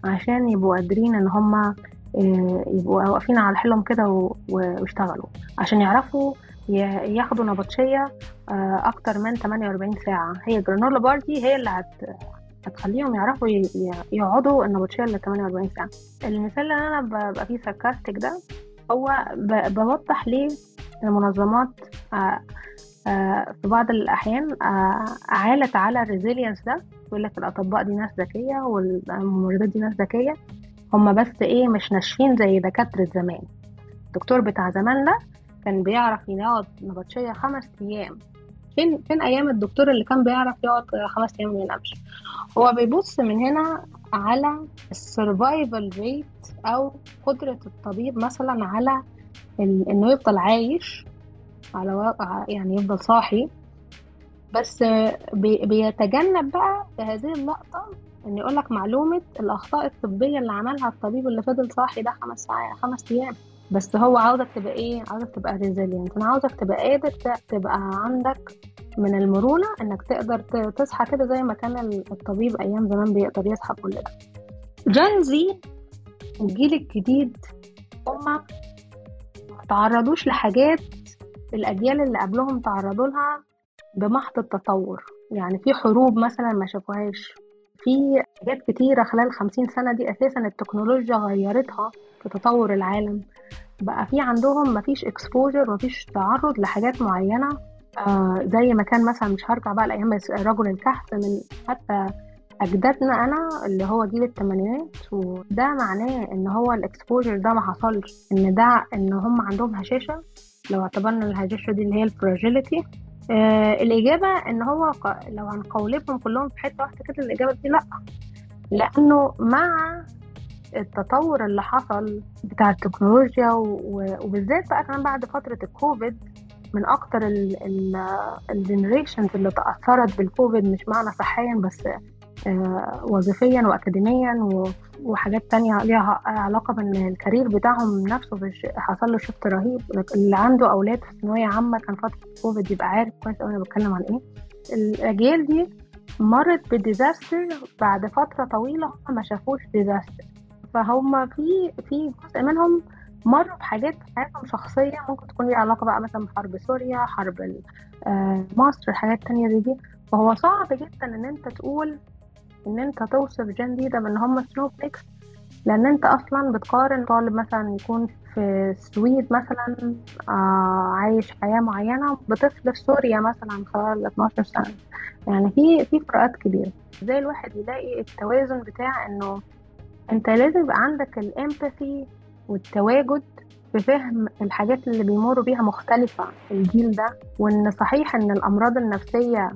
عشان يبقوا قادرين إن هم يبقوا واقفين على حيلهم كده ويشتغلوا. عشان يعرفوا ياخدوا نبطشية أكتر من 48 ساعة. هي granola bar دي هي اللي هت هتخليهم يعرفوا يقعدوا النبطشية ل 48 ساعة. المثال اللي أنا ببقى فيه sarcastic ده هو بوضح ليه المنظمات في بعض الأحيان عالت على ال resilience ده. يقول لك الأطباء دي ناس ذكية والممرضات دي ناس ذكية. هما بس إيه مش ناشفين زي دكاترة زمان. الدكتور بتاع زمان ده كان بيعرف يقعد نبطشية خمس أيام. فين فين أيام الدكتور اللي كان بيعرف يقعد خمس أيام ما ينامش؟ هو بيبص من هنا على ال survival rate أو قدرة الطبيب مثلا على إنه يفضل عايش على واقع يعني يفضل صاحي. بس بي بيتجنب بقى في هذه اللقطة إن يقول لك معلومة الأخطاء الطبية اللي عملها الطبيب اللي فضل صاحي ده خمس ساعات خمس أيام. بس هو عاوزك تبقى إيه؟ عاوزك تبقى ريزيلينت أنا عاوزك تبقى قادر تبقى عندك من المرونة إنك تقدر تصحى كده زي ما كان الطبيب أيام زمان بيقدر يصحى كل ده. جنزي الجيل الجديد هما ما تعرضوش لحاجات الأجيال اللي قبلهم تعرضوا لها بمحض التطور. يعني في حروب مثلا ما شافوهاش. في حاجات كتيرة خلال خمسين سنة دي أساسا التكنولوجيا غيرتها في تطور العالم. بقى في عندهم مفيش exposure مفيش تعرض لحاجات معينة. آه زي ما كان مثلا مش هرجع بقى لأيام رجل الكهف من حتى أجدادنا أنا اللي هو جيل التمانينات. وده معناه إن هو ال exposure ده ما حصلش. إن ده إن هم عندهم هشاشة. لو اعتبرنا الهشاشة دي اللي هي ال fragility آه الإجابة إن هو لو هنقولبهم كلهم في حتة واحدة كده الإجابة دي لأ. لأنه مع التطور اللي حصل بتاع التكنولوجيا وبالذات بقى كمان بعد فترة الكوفيد من أكتر ال generations اللي تأثرت بالكوفيد مش معنى صحيا بس وظيفيا وأكاديميا وحاجات تانية ليها علاقة بأن ال career بتاعهم نفسه حصل له shift رهيب. اللي عنده أولاد في ثانوية عامة كان فترة كوفيد يبقى عارف كويس أوي أنا بتكلم عن إيه. الأجيال دي مرت ب disaster بعد فترة طويلة ما شافوش disaster فهم في في جزء منهم مروا بحاجات في حياتهم شخصية ممكن تكون ليها علاقة بقى مثلا بحرب سوريا حرب آه، مصر الحاجات التانية زي دي. فهو صعب جدا إن أنت تقول إن أنت توصف جين دي ده بإن هم snowflakes لأن أنت أصلا بتقارن طالب مثلا يكون في السويد مثلا آه عايش حياة معينة بطفل في سوريا مثلا خلال 12 سنة. يعني في في فروقات كبيرة. إزاي الواحد يلاقي التوازن بتاع إنه أنت لازم يبقى عندك الامباثي والتواجد في فهم الحاجات اللي بيمروا بيها مختلفة. الجيل ده وإن صحيح إن الأمراض النفسية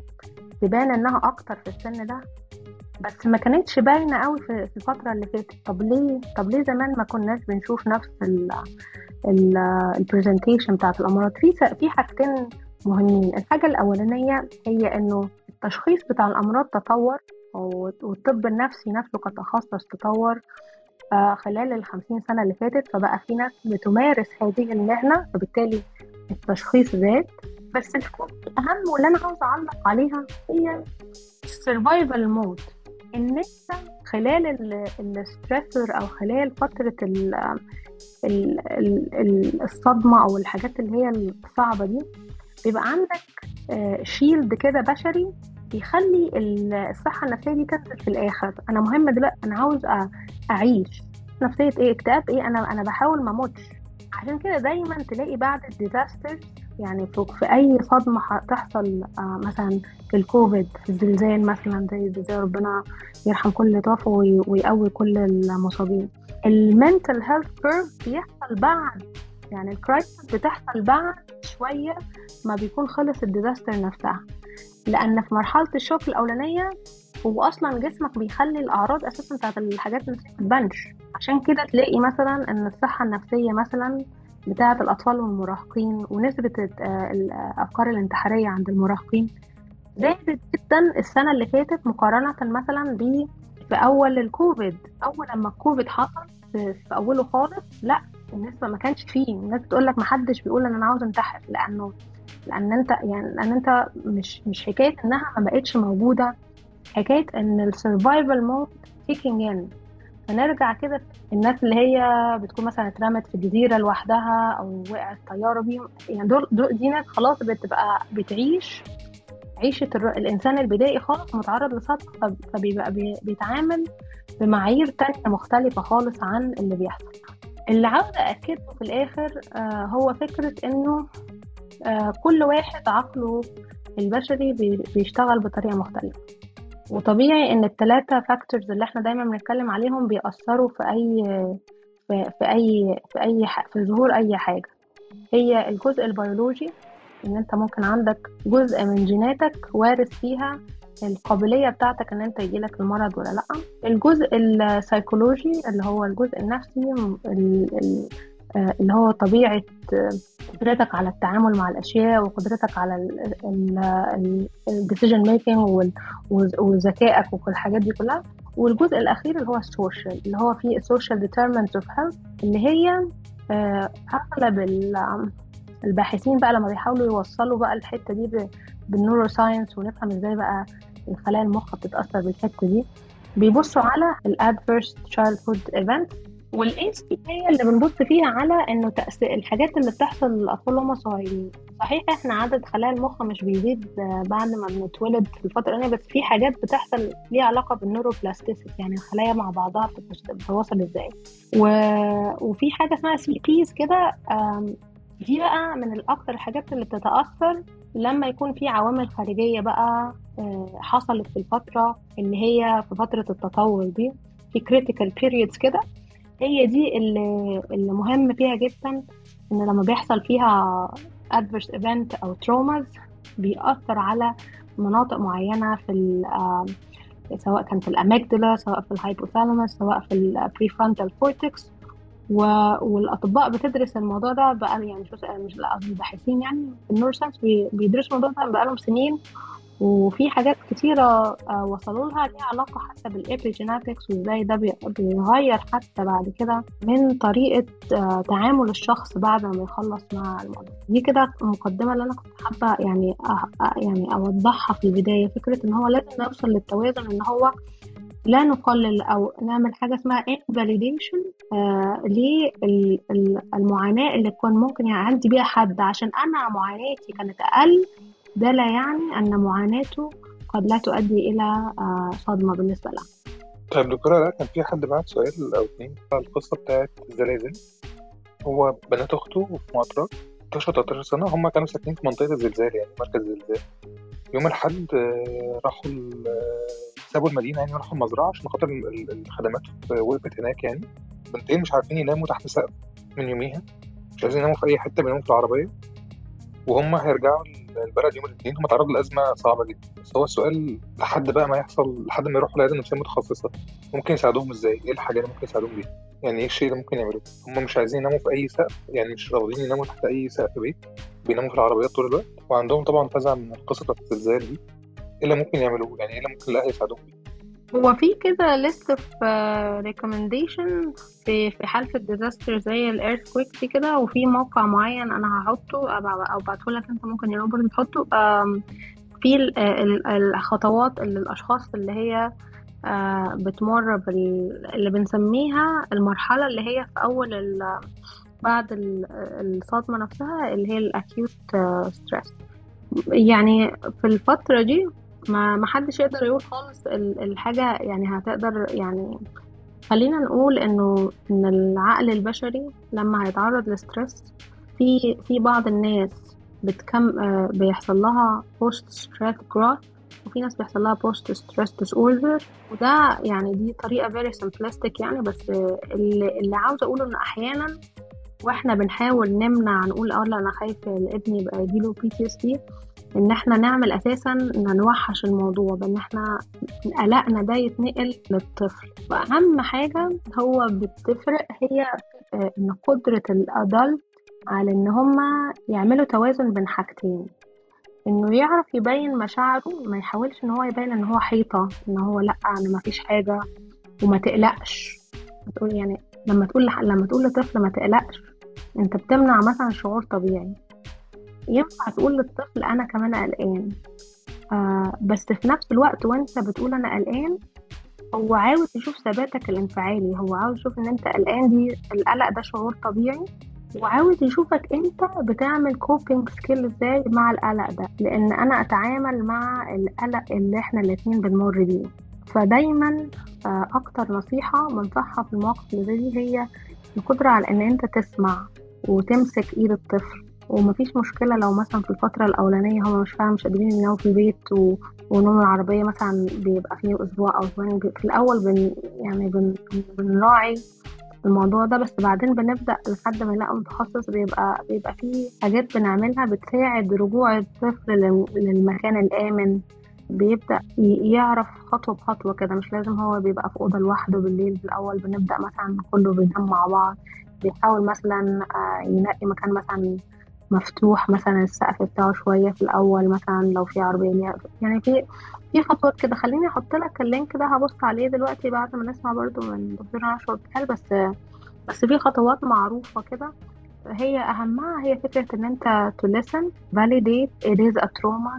تبان إنها أكتر في السن ده بس ما كانتش باينة قوي في الفترة اللي فاتت. طب ليه؟ طب ليه زمان ما كناش بنشوف نفس البرزنتيشن بتاعت الأمراض؟ في في حاجتين مهمين. الحاجة الأولانية هي إنه التشخيص بتاع الأمراض تطور والطب النفسي نفسه كتخصص تطور آه، خلال الخمسين سنة اللي فاتت. فبقى في ناس بتمارس هذه المهنة فبالتالي التشخيص زاد. بس الأهم واللي أنا عاوزة أعلق عليها هي ال survival mode إن أنت خلال ال stressor أو خلال فترة ال ال ال الصدمة أو الحاجات اللي هي الصعبة دي بيبقى عندك shield آه، كده بشري بيخلي الصحة النفسية دي تنزل في الآخر. أنا مهم دلوقتي أنا عاوز أعيش. نفسية إيه؟ اكتئاب إيه؟ أنا أنا بحاول ما أموتش. عشان كده دايما تلاقي بعد ال disaster يعني في أي صدمة تحصل آه، مثلا في الكوفيد في الزلزال مثلا زي الزلزال ربنا يرحم كل توفوا ويقوي كل المصابين. ال mental health curve بيحصل بعد يعني ال crisis بتحصل بعد شوية ما بيكون خلص ال disaster نفسها. لأن في مرحلة ال shock الأولانية هو أصلا جسمك بيخلي الأعراض أساسا بتاعت الحاجات ما تبانش عشان كده تلاقي مثلا إن الصحة النفسية مثلا بتاعة الأطفال والمراهقين ونسبة الأفكار الانتحارية عند المراهقين زادت جدا السنة اللي فاتت مقارنة مثلا ب في أول الكوفيد. أول لما الكوفيد حصل في أوله خالص لا النسبة ما كانش فيه. الناس بتقول لك ما حدش بيقول أنا عاوز انتحر لأنه لأن انت يعني لأن أنت مش مش حكاية إنها ما بقتش موجودة. حكاية إن ال survival mode kicking in فنرجع كده الناس اللي هي بتكون مثلا اترمت في جزيرة لوحدها أو وقعت طيارة بيهم يعني دول, دول دي ناس خلاص بتبقى بتعيش عيشة الإنسان البدائي خالص متعرض لصدمة فبيبقى بيتعامل بمعايير تانية مختلفة خالص عن اللي بيحصل. اللي عاوزة أكده في الآخر آه، هو فكرة إنه آه، كل واحد عقله البشري بيشتغل بطريقة مختلفة. وطبيعي إن الثلاثة factors اللي إحنا دايما بنتكلم عليهم بيأثروا في أي في, في أي في أي في ظهور أي حاجة. هي الجزء البيولوجي إن أنت ممكن عندك جزء من جيناتك وارث فيها القابلية بتاعتك إن أنت يجيلك المرض ولا لأ. الجزء السيكولوجي اللي هو الجزء النفسي اللي هو طبيعة آه، قدرتك على التعامل مع الأشياء وقدرتك على ال decision making وذكائك وكل الحاجات دي كلها. والجزء الأخير اللي هو ال social اللي هو فيه ال social determinant of health اللي هي آه، أغلب الباحثين بقى لما بيحاولوا يوصلوا بقى الحتة دي بال neuroscience ونفهم إزاي بقى الخلايا المخ بتتأثر بالحتة دي بيبصوا على ال adverse childhood event وال ACE هي اللي بنبص فيها على إنه تأثير الحاجات اللي بتحصل للأطفال وهم صغيرين. صحيح إحنا عدد خلايا المخ مش بيزيد بعد ما بنتولد في الفترة دي بس في حاجات بتحصل ليها علاقة بال neuroplasticity يعني الخلايا مع بعضها بتتواصل إزاي. و... وفي حاجة اسمها CPs كده دي بقى من الأكتر الحاجات اللي بتتأثر لما يكون في عوامل خارجية بقى آه، حصلت في الفترة اللي هي في فترة التطور دي في critical periods كده. هي دي اللي, مهم فيها جدا إن لما بيحصل فيها adverse event أو traumas بيأثر على مناطق معينة في سواء كان في ال amygdala سواء في ال hypothalamus سواء في ال prefrontal cortex والأطباء بتدرس الموضوع ده بقى يعني مش الباحثين يعني في ال neuroscience بيدرسوا الموضوع ده بقالهم سنين. وفي حاجات كتيرة آه، وصلوا لها ليها علاقة حتى بال epigenetics وإزاي ده بيغير حتى بعد كده من طريقة آه، تعامل الشخص بعد ما يخلص مع المرض دي كده المقدمة اللي أنا كنت حابة يعني يعني أوضحها في البداية فكرة إن هو لازم نوصل للتوازن إن هو لا نقلل أو نعمل حاجة اسمها invalidation آه للمعاناه اللي كان ممكن يعدي بيها حد. عشان أنا معاناتي كانت أقل ده لا يعني أن معاناته قد لا تؤدي إلى آه صدمة بالنسبة له
طيب دكتورة لا كان في حد بعت سؤال أو اتنين؟ على القصة بتاعت الزلازل هو بنات أخته في مطرة 12 13 سنة هم كانوا ساكنين في منطقة الزلزال يعني مركز الزلزال يوم الحد آه، راحوا آه، سابوا المدينة يعني راحوا المزرعة عشان خاطر ال- ال- الخدمات وقفت هناك يعني. بنتين مش عارفين يناموا تحت سقف من يوميها. مش عايزين يناموا في أي حتة بيناموا في العربية. وهم هيرجعوا البلد يوم الاثنين هم تعرضوا لأزمة صعبة جدا بس هو السؤال لحد بقى ما يحصل لحد ما يروحوا لعيادة نفسية متخصصة ممكن يساعدوهم إزاي؟ إيه الحاجة اللي ممكن يساعدوهم بيها؟ يعني إيه الشيء اللي ممكن يعملوه؟ هم مش عايزين يناموا في أي سقف يعني مش راضيين يناموا تحت أي سقف بيت بيناموا في العربيات طول الوقت وعندهم طبعا فزع من بتاعت الزلزال دي إيه اللي ممكن يعملوه؟ يعني إيه اللي ممكن الأهل يساعدوهم بيه؟
هو في كده list of recommendation في في حالة ال disaster زي ال earthquake دي كده وفي موقع معين أنا هحطه أو ابعته لك أنت ممكن يا روبرت تحطه. في ال- ال- الخطوات اللي الأشخاص اللي هي آه، بتمر بال اللي بنسميها المرحلة اللي هي في أول ال- بعد ال- الصدمة نفسها اللي هي ال acute stress يعني في الفترة دي ما ما حدش يقدر يقول خالص ال- الحاجة يعني هتقدر يعني خلينا نقول إنه إن العقل البشري لما هيتعرض ل stress في في بعض الناس بتكم آه، بيحصل لها post stress growth وفي ناس بيحصل لها post stress disorder وده يعني دي طريقة very simplistic يعني بس اللي, اللي عاوزة أقوله إن أحيانا وإحنا بنحاول نمنع نقول آه لا أنا خايف الابن يبقى يجيله PTSD إن إحنا نعمل أساسا نوحش الموضوع بإن إحنا قلقنا ده يتنقل للطفل. وأهم حاجة هو بتفرق هي آه، إن قدرة الأدلت على إن هما يعملوا توازن بين حاجتين. إنه يعرف يبين مشاعره ما يحاولش إن هو يبين إن هو حيطة إن هو لأ أنا ما فيش حاجة وما تقلقش. يعني لما تقول لما تقول لطفل ما تقلقش أنت بتمنع مثلا شعور طبيعي. ينفع تقول للطفل أنا كمان قلقان. آه بس في نفس الوقت وأنت بتقول أنا قلقان هو عاوز يشوف ثباتك الانفعالي هو عاوز يشوف إن أنت قلقان دي القلق ده شعور طبيعي وعاوز يشوفك أنت بتعمل coping skill إزاي مع القلق ده لأن أنا أتعامل مع القلق اللي إحنا الاتنين بنمر بيه. فدايما آه، أكتر نصيحة بنصحها في المواقف اللي زي دي هي القدرة على إن أنت تسمع وتمسك إيد الطفل. ومفيش مشكلة لو مثلا في الفترة الأولانية هما مش فاهم مش قادرين يناموا في البيت و... ونوم العربية مثلا بيبقى فيه أسبوع أو أسبوعين. في الأول بن... يعني بن... بنراعي الموضوع ده بس بعدين بنبدأ لحد ما نلاقي متخصص بيبقى بيبقى فيه حاجات بنعملها بتساعد رجوع الطفل لل- للمكان الآمن. بيبدأ ي- يعرف خطوة بخطوة كده مش لازم هو بيبقى في أوضة لوحده بالليل في الأول. بنبدأ مثلا كله بينام مع بعض. بيحاول مثلا آه، ينقي مكان مثلا مفتوح مثلا السقف بتاعه شوية في الأول مثلا لو في عربية ليها يعني في في خطوات كده. خليني أحط لك اللينك ده هبص عليه دلوقتي بعد ما نسمع برضو من دكتور نشوى بتقال بس بس في خطوات معروفة كده. هي أهمها هي فكرة إن أنت to listen validate. It is a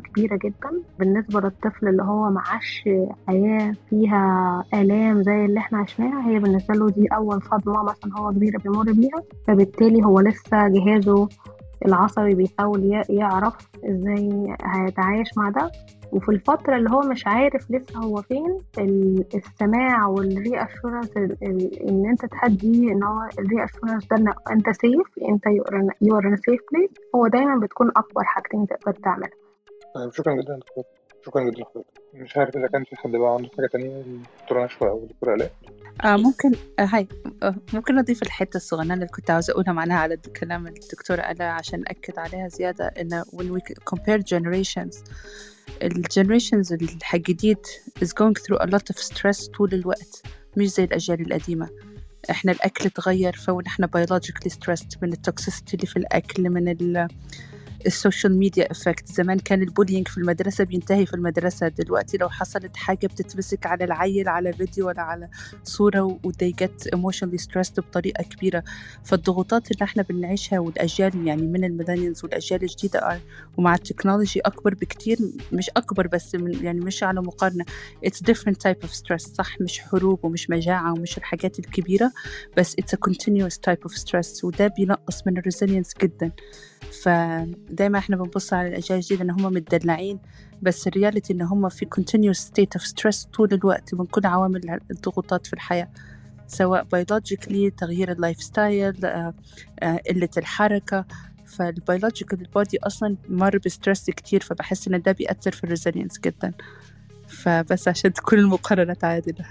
كبيرة جدا بالنسبة للطفل اللي هو معاش حياة فيها آلام زي اللي إحنا عشناها. هي بالنسبة له دي أول صدمة مثلا هو كبير بيمر بيها فبالتالي هو لسه جهازه العصبي بيحاول يعرف إزاي هيتعايش مع ده. وفي الفترة اللي هو مش عارف لسه هو فين ال- السماع وال reassurance إن أنت تهديه إن هو ال reassurance ده أنت safe أنت you are safe place هو دايما بتكون أكبر حاجتين تقدر تعملها.
طيب شكرا جدا دكتور شكرا جدا لحضرتك مش عارف إذا كان في حد بقى عنده حاجة تانية. الدكتورة نشوى أو الدكتورة آلاء
آه ممكن آه hi آه ممكن أضيف الحتة الصغيرة اللي كنت عاوزة أقولها معناها على كلام الدكتورة آلاء عشان أكد عليها زيادة إنه when we compare generations ال generations الجديد is going through a lot of stress طول الوقت مش زي الأجيال القديمة. إحنا الأكل اتغير فنحن biologically stressed من ال toxicity اللي في الأكل من ال السوشيال ميديا effect زمان كان ال bullying في المدرسة بينتهي في المدرسة دلوقتي لو حصلت حاجة بتتمسك على العيل على فيديو ولا على صورة و they get emotionally stressed بطريقة كبيرة. فالضغوطات اللي إحنا بنعيشها والأجيال يعني من ال millennials والأجيال الجديدة ومع ال technology أكبر بكتير مش أكبر بس من يعني مش على مقارنة. It's different type of stress صح؟ مش حروب ومش مجاعة ومش الحاجات الكبيرة بس it's a continuous type of stress. وده بينقص من ال resilience جدا. فدايما إحنا بنبص على الأجيال الجديدة إن هم متدلعين بس ال reality إن هم في continuous state of stress طول الوقت من كل عوامل الضغوطات في الحياة سواء biologically تغيير ال lifestyle قلة الحركة. فال biological ال body أصلا مر ب stress كتير فبحس إن ده بيأثر في ال resilience جدا. فبس عشان تكون المقارنة عادلة.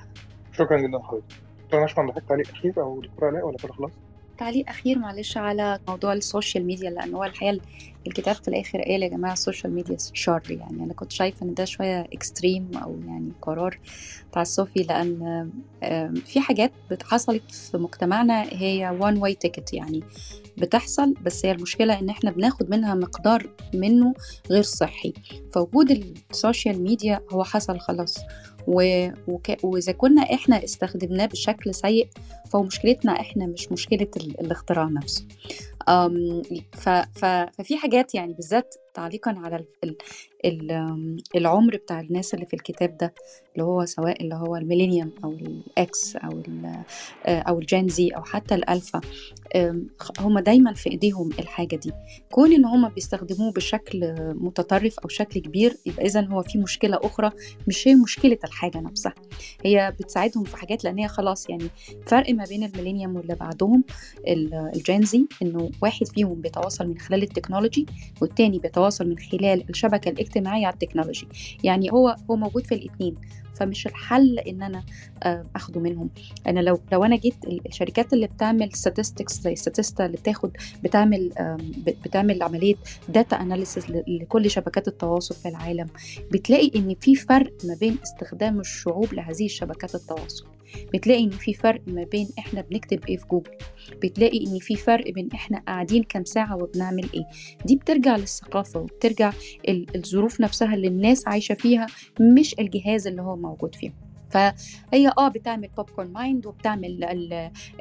شكرا جدا حضرتك. دكتور نشوى عندك تعليق أخير أو دكتورة آلاء ولا كده خلاص؟
تعليق أخير معلش على موضوع السوشيال ميديا لأن هو الحقيقة الكتاب في الآخر قال يا جماعة السوشيال ميديا شر يعني. أنا كنت شايفة إن ده شوية extreme أو يعني قرار تعسفي لأن في حاجات حصلت في مجتمعنا هي one way ticket يعني بتحصل بس هي المشكلة إن إحنا بناخد منها مقدار منه غير صحي. فوجود السوشيال ميديا هو حصل خلاص. و... وك... وإذا كنا إحنا استخدمناه بشكل سيء فهو مشكلتنا إحنا مش مشكلة ال... الاختراع نفسه. ففي حاجات يعني بالذات تعليقا على ال... ال... ال... العمر بتاع الناس اللي في الكتاب ده اللي هو سواء اللي هو ال millennium أو ال X أو ال أو ال Gen Z أو حتى الألفا. هم دايما في إيديهم الحاجة دي. كون إن هم بيستخدموه بشكل متطرف أو شكل كبير يبقى اذا هو في مشكلة أخرى مش هي مشكلة الحاجة نفسها. هي بتساعدهم في حاجات لأن هي خلاص يعني فرق ما بين ال millennium واللي بعدهم ال Gen Z إنه واحد فيهم بيتواصل من خلال ال technology والتاني بيتواصل من خلال الشبكة الاجتماعية على ال technology. يعني هو هو موجود في الاثنين فمش الحل إن أنا آخده منهم. أنا لو لو أنا جيت الشركات اللي بتعمل statistics زي Statista اللي بتاخد بتعمل بتعمل عملية data analysis لكل شبكات التواصل في العالم بتلاقي إن في فرق ما بين استخدام الشعوب لهذه الشبكات التواصل. بتلاقي إن في فرق ما بين إحنا بنكتب إيه في جوجل. بتلاقي إن في فرق بين إحنا قاعدين كام ساعة وبنعمل إيه. دي بترجع للثقافة وبترجع الظروف نفسها اللي الناس عايشة فيها مش الجهاز اللي هو موجود فيه فهي آه بتعمل popcorn mind وبتعمل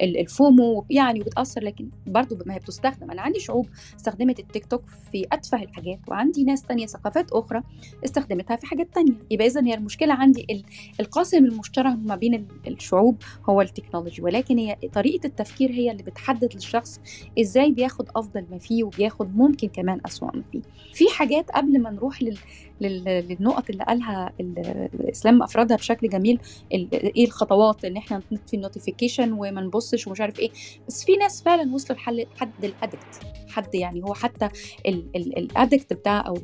ال FOMO يعني وبتأثر لكن برضو ما هي بتستخدم. أنا عندي شعوب استخدمت التيك توك في أتفه الحاجات وعندي ناس تانية ثقافات أخرى استخدمتها في حاجات تانية. يبقى اذا هي المشكلة عندي القاسم المشترك ما بين الشعوب هو ال technology ولكن هي طريقة التفكير هي اللي بتحدد للشخص إزاي بياخد أفضل ما فيه وبياخد ممكن كمان أسوأ ما فيه. في حاجات قبل ما نروح لل للنقط اللي قالها الإسلام أفردها بشكل جميل إيه الخطوات إن إحنا نطفي ال notification وما نبصش ومش عارف إيه بس في ناس فعلا وصلوا لحل حد ال addict حد يعني هو حتى ال addict بتاع أو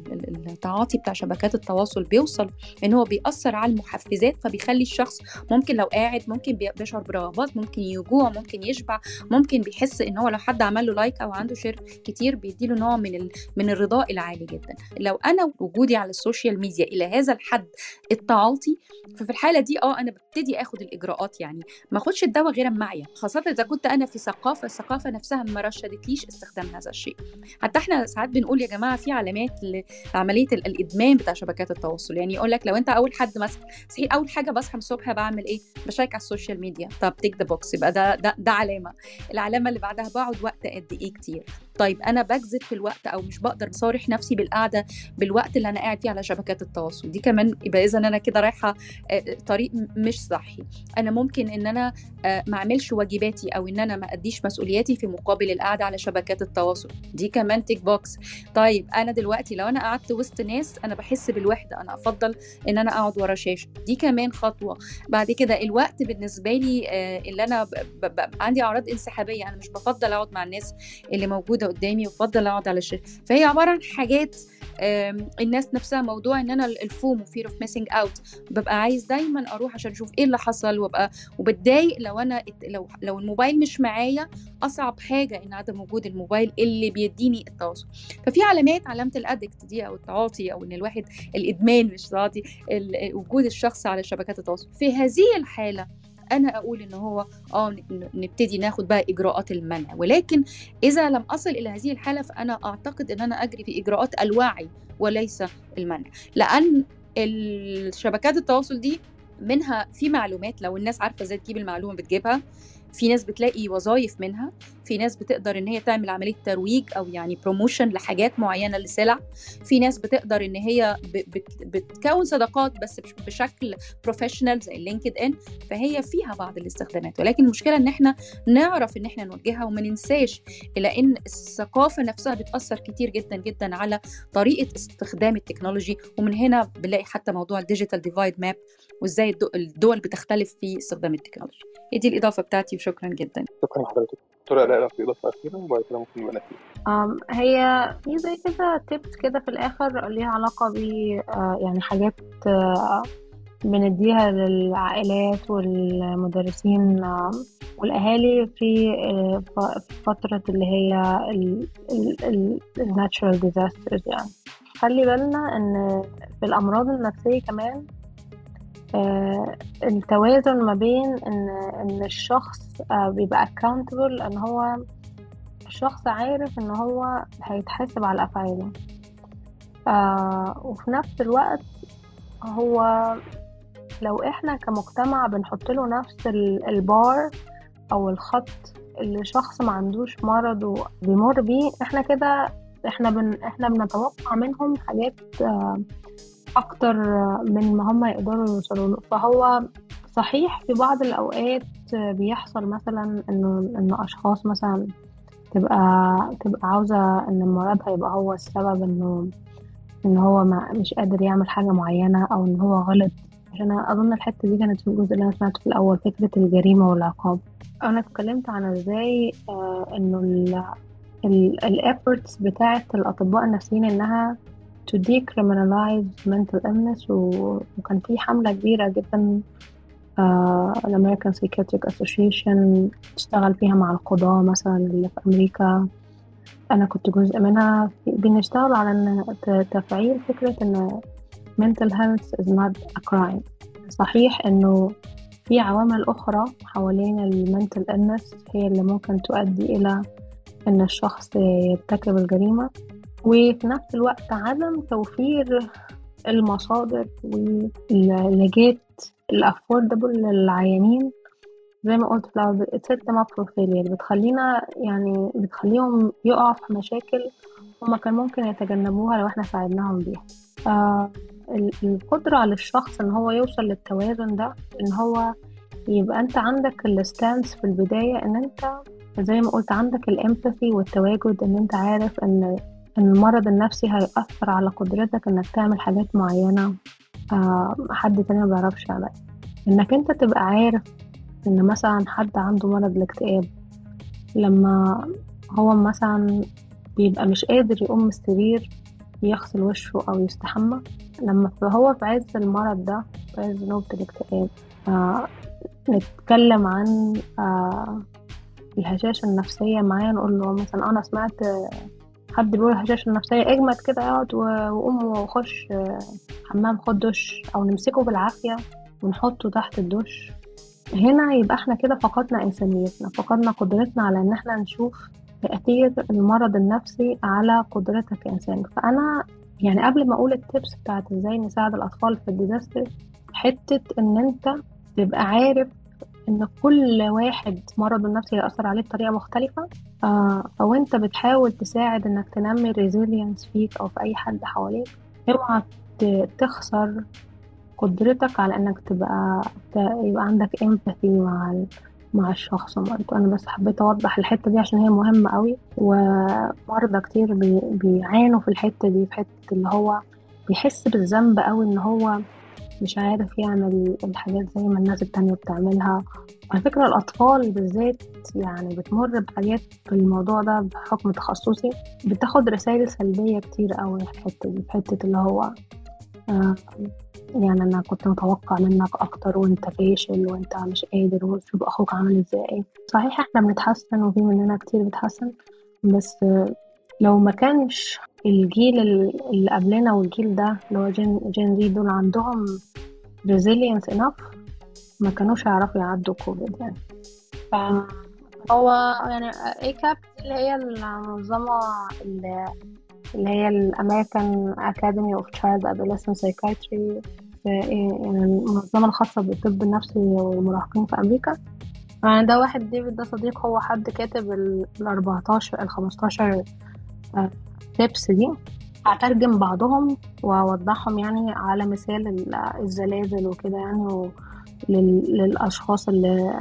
التعاطي بتاع شبكات التواصل بيوصل إن هو بيأثر على المحفزات فبيخلي الشخص ممكن لو قاعد ممكن بيشعر برغبات ممكن يجوع ممكن يشبع ممكن بيحس إن هو لو حد عمل له like أو عنده share كتير بيديله نوع من. من الرضاء العالي جدا لو أنا وجودي على ميديا إلى هذا الحد التعاطي ففي الحالة دي آه أنا ببتدي آخد الإجراءات يعني ما آخدش الدواء غير معايا خاصة إذا كنت أنا في ثقافة الثقافة نفسها ما رشدتليش استخدام هذا الشيء. حتى إحنا ساعات بنقول يا جماعة في علامات لعمليه الإدمان بتاع شبكات التواصل يعني يقول لك لو أنت أول حد مثلا صحيح أول حاجة بصحى الصبح بعمل إيه؟ بشيك على ال social media. طب tick the box يبقى ده, ده ده علامة. العلامة اللي بعدها بقعد وقت قد إيه كتير. طيب أنا بكذب في الوقت أو مش بقدر بصارح نفسي بالقعدة بالوقت اللي أنا قاعد فيه على شبكات التواصل. دي كمان يبقى اذا أنا كده رايحة طريق مش صحي. أنا ممكن إن أنا ما أعملش واجباتي أو إن أنا ما أديش مسؤولياتي في مقابل القعدة على شبكات التواصل. دي كمان tick box. طيب أنا دلوقتي لو أنا قعدت وسط ناس أنا بحس بالوحدة. أنا أفضل إن أنا أقعد ورا شاشة. دي كمان خطوة. بعد كده الوقت بالنسبة لي اللي أنا عندي أعراض انسحابية. أنا مش بفضل أقعد مع الناس اللي موجودة قدامي وبفضل أقعد على الشاشة. فهي عبارة عن حاجات الناس نفسها موضوع إن أنا ال FOMO fear of missing out ببقى عايز دايما أروح عشان أشوف إيه اللي حصل وأبقى وبتضايق لو أنا لو لو الموبايل مش معايا أصعب حاجة إن عدم وجود الموبايل اللي بيديني التواصل. ففي علامات علامة الادكت دي أو التعاطي أو إن الواحد الإدمان مش تعاطي وجود الشخص على شبكات التواصل. في هذه الحالة أنا أقول إن هو آه نبتدي ناخد بقى إجراءات المنع. ولكن إذا لم أصل إلى هذه الحالة فأنا أعتقد إن أنا أجري في إجراءات الوعي وليس المنع. لأن الشبكات التواصل دي منها في معلومات لو الناس عارفة إزاي تجيب المعلومة بتجيبها في ناس بتلاقي وظائف منها في ناس بتقدر إن هي تعمل عملية ترويج أو يعني promotion لحاجات معينة لسلع. في ناس بتقدر إن هي بتكون صداقات بس بش- بشكل professional زي LinkedIn فهي فيها بعض الاستخدامات. ولكن المشكلة إن إحنا نعرف إن إحنا نوجهها وما ننساش إلى إن الثقافة نفسها بتأثر كتير جدا جدا على طريقة استخدام ال technology. ومن هنا بنلاقي حتى موضوع ال digital divide map وإزاي الدو- الدول بتختلف في استخدام ال technology. دي الإضافة بتاعتي وشكرا جدا.
شكرا لحضرتك دكتورة آلاء لو في إضافة أخيرة وبعد كده ممكن نبقى
هي في زي كده tips كده في الآخر ليها علاقة ب آه، يعني حاجات آه، بنديها للعائلات والمدرسين آه، والأهالي في فترة اللي هي ال natural disasters يعني. خلي بالنا إن في الأمراض النفسية كمان التوازن ما بين إن إن الشخص آه، بيبقى accountable إن هو الشخص عارف إن هو هيتحاسب على أفعاله. آه وفي نفس الوقت هو لو إحنا كمجتمع بنحط له نفس ال- البار أو الخط اللي شخص ما عندوش مرض وبيمر بيه إحنا كده إحنا بن إحنا بنتوقع منهم حاجات آه أكتر من ما هم يقدروا يوصلوا له. فهو صحيح في بعض الأوقات بيحصل مثلا إنه إنه أشخاص مثلا تبقى تبقى عاوزة إن مرضها يبقى هو السبب إنه إن هو ما مش قادر يعمل حاجة معينة أو إن هو غلط. عشان أنا أظن الحتة دي كانت في الجزء اللي أنا سمعته في الأول فكرة الجريمة والعقاب. أنا اتكلمت عن إزاي آه إنه ال ال ال efforts بتاعة الأطباء النفسيين إنها to decriminalize mental illness و- وكان في حملة كبيرة جدا آه، الأمريكان Psychiatric Association تشتغل فيها مع القضاة مثلا اللي في أمريكا. أنا كنت جزء منها. بنشتغل على إن تفعيل فكرة إن mental health is not a crime. صحيح إنه في عوامل أخرى حوالين ال mental illness هي اللي ممكن تؤدي إلى إن الشخص يرتكب الجريمة. وفي نفس الوقت عدم توفير المصادر واللاجات الأفوردبل للعيانين. زي ما قلت في up for failure. بتخلينا يعني بتخليهم يقعوا في مشاكل هما كان ممكن يتجنبوها لو إحنا ساعدناهم بيها. آه ال- القدرة على الشخص إن هو يوصل للتوازن ده إن هو يبقى أنت عندك الستانس في البداية إن أنت زي ما قلت عندك الامباثي والتواجد إن أنت عارف إن المرض النفسي هيأثر على قدرتك إنك تعمل حاجات معينة آه حد تاني ما بيعرفش يعملها. إنك أنت تبقى عارف إن مثلا حد عنده مرض الاكتئاب لما هو مثلا بيبقى مش قادر يقوم من السرير يغسل وشه أو يستحمى لما هو في عز المرض ده في عز نوبة الاكتئاب آه نتكلم عن آه الهشاشة النفسية معاه نقول له مثلا أنا سمعت آه، حد بيقول الهشاشة النفسية اجمد كده اقعد وقوم وخش آه، حمام خد دش أو نمسكه بالعافية ونحطه تحت الدش. هنا يبقى إحنا كده فقدنا إنسانيتنا فقدنا قدرتنا على إن إحنا نشوف تأثير المرض النفسي على قدرتك كإنسان. فأنا يعني قبل ما أقول ال tips بتاعت إزاي نساعد الأطفال في ال disaster حتة إن أنت تبقى عارف إن كل واحد مرضه النفسي هيأثر عليه بطريقة مختلفة آه أو أنت بتحاول تساعد إنك تنمي ال resilience فيك أو في أي حد حواليك اوعى تخسر قدرتك على إنك تبقى يبقى عندك empathy مع مع الشخص مرضه أنا بس حبيت أوضح الحتة دي عشان هي مهمة قوي ومرضى كتير بي- بيعانوا في الحتة دي في حتة اللي هو بيحس بالذنب قوي إن هو مش عارف يعمل الحاجات زي ما الناس التانية بتعملها. على فكرة الأطفال بالذات يعني بتمر بحاجات في الموضوع ده بحكم تخصصي بتاخد رسائل سلبية كتير قوي في الحتة دي في حتة اللي هو آه يعني أنا كنت متوقع منك أكتر وأنت فاشل وأنت مش قادر وشوف أخوك عامل إزاي. صحيح إحنا بنتحسن وفي مننا كتير بيتحسن بس لو ما كانش الجيل ال- اللي قبلنا والجيل ده اللي هو gen gen دول عندهم resilience enough ما كانوش يعرفوا يعدوا كوفيد يعني. هو يعني AACAP اللي هي المنظمة اللي هي ال American Academy of Child Adolescent Psychiatry يعني المنظمة الخاصة بالطب النفسي والمراهقين في أمريكا. يعني ده واحد ديفيد ده صديق هو حد كاتب ال 14 ال 15 تيبس دي هترجم بعضهم وأوضحهم يعني على مثال الزلازل وكده يعني للأشخاص اللي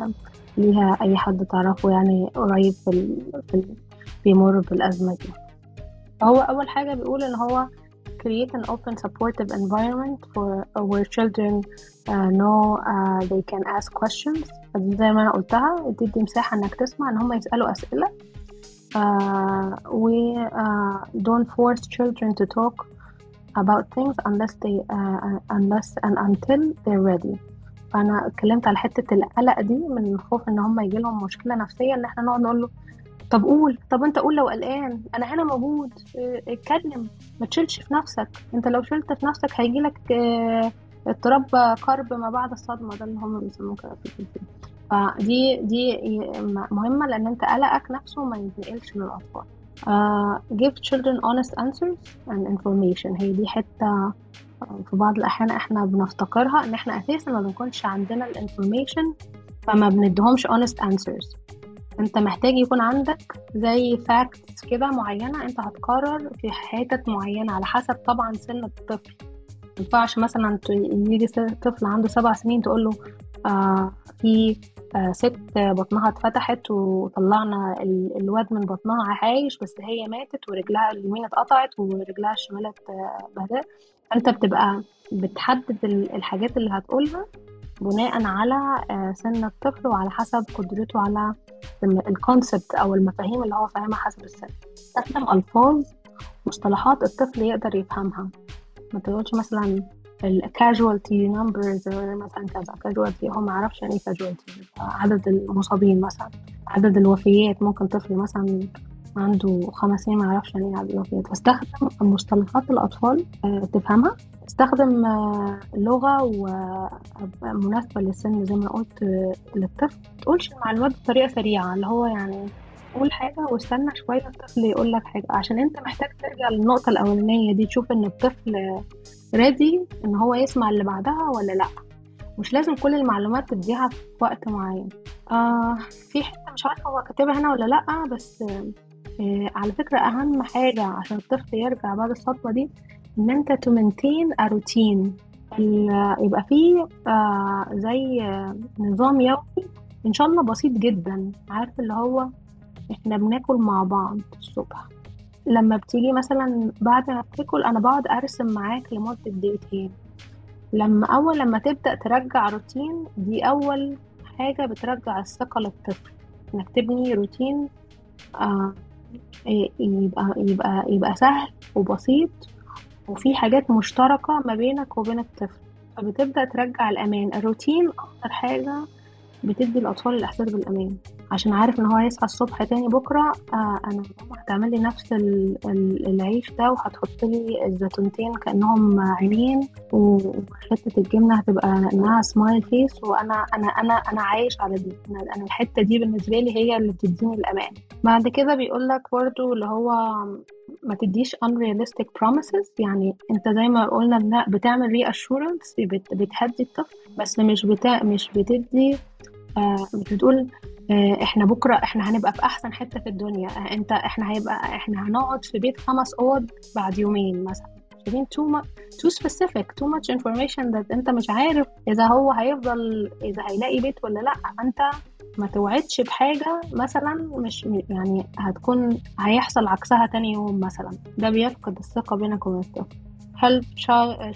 ليها أي حد تعرفه يعني قريب في. في. بيمر بالأزمة دي فهو أول حاجة بيقول إن هو create an open supportive environment for where children uh, know uh, they can ask questions زي ما أنا قلتها تدي مساحة إنك تسمع إن هم يسألوا أسئلة uh, و uh, don't force children to talk about things unless they uh, unless and until they're ready. فأنا اتكلمت على حتة القلق دي من الخوف إن هم يجي لهم مشكلة نفسية إن إحنا نقعد نقول له طب قول طب أنت قول لو قلقان أنا هنا موجود اتكلم ما تشيلش في نفسك. أنت لو شلت في نفسك هيجي لك اضطراب كرب ما بعد الصدمة ده اللي هم بيسموه كده في فدي دي مهمة لأن أنت قلقك نفسه ما ينتقلش للأطفال. uh, give children honest answers and information. هي دي حتة في بعض الأحيان إحنا بنفتكرها إن إحنا أساسا ما بنكونش عندنا الانفورميشن فما بندهمش honest answers. أنت محتاج يكون عندك زي facts كده معينة أنت هتقرر في حتت معينة على حسب طبعا سن الطفل. مينفعش مثلا يجي طفل عنده سبع سنين تقول له آه في آه ست بطنها اتفتحت وطلعنا الواد من بطنها عايش بس هي ماتت ورجلها اليمين اتقطعت ورجلها الشمال اتبهدلت انت بتبقى بتحدد الحاجات اللي هتقولها بناء على سن الطفل وعلى حسب قدرته على الكونسبت أو المفاهيم اللي هو فاهمها حسب السن. استخدم ألفاظ مصطلحات الطفل يقدر يفهمها. ما تقولش مثلا الكاجوالتي نمبرز مثلا كذا كاجوالتي هو ما يعرفش يعني إيه كاجوالتي عدد المصابين مثلا عدد الوفيات ممكن طفل مثلا عنده خمس سنين ما يعرفش يعني إيه عدد الوفيات. فاستخدم مصطلحات الأطفال تفهمها. استخدم لغة مناسبة للسن زي ما قلت للطفل. تقولش المعلومات بطريقة سريعة اللي هو يعني قول حاجة واستنى شوية الطفل يقول لك حاجة عشان أنت محتاج ترجع للنقطة الأولانية دي تشوف إن الطفل ريدي إن هو يسمع اللي بعدها ولا لأ. مش لازم كل المعلومات تديها في وقت معين. آه في حتة مش عارفة هو كاتبها هنا ولا لأ بس آه على فكرة أهم حاجة عشان الطفل يرجع بعد الصدمه دي إن أنت تمنتين روتين يبقى فيه آه زي آه نظام يومي إن شاء الله بسيط جدا. عارف اللي هو إحنا بناكل مع بعض الصبح. لما بتيجي مثلا بعد ما بتاكل أنا بقعد أرسم معاك لمدة دقيقتين. لما أول لما تبدأ ترجع روتين دي أول حاجة بترجع الثقة للطفل. إنك تبني روتين آه يبقى يبقى يبقى سهل وبسيط وفي حاجات مشتركة ما بينك وبين الطفل. فبتبدأ ترجع الأمان. الروتين أكتر حاجة بتدي الأطفال الإحساس بالأمان. عشان عارف إن هو هيصحى الصبح تاني بكرة آه أنا ماما هتعمل لي نفس العيش ده وهتحط لي الزيتونتين كأنهم عينين وحتة الجبنة هتبقى إنها سمايل فيس وأنا أنا أنا أنا عايش على دي. أنا الحتة دي بالنسبة لي هي اللي بتديني الأمان. بعد كده بيقول لك برضه اللي هو ما تديش unrealistic promises. يعني انت زي ما قلنا بتعمل reassurance بتهدي الطفل بس مش بتا... مش بتدي آه بتقول إحنا بكرة إحنا هنبقى في أحسن حتة في الدنيا. آه أنت إحنا هيبقى إحنا هنقعد في بيت خمس أوض بعد يومين مثلا. too much too specific too much information that أنت مش عارف إذا هو هيفضل إذا هيلاقي بيت ولا لأ. فأنت ما توعدش بحاجة مثلا مش يعني هتكون هيحصل عكسها تاني يوم مثلا. ده بيفقد الثقة بينك وبين الطفل. Help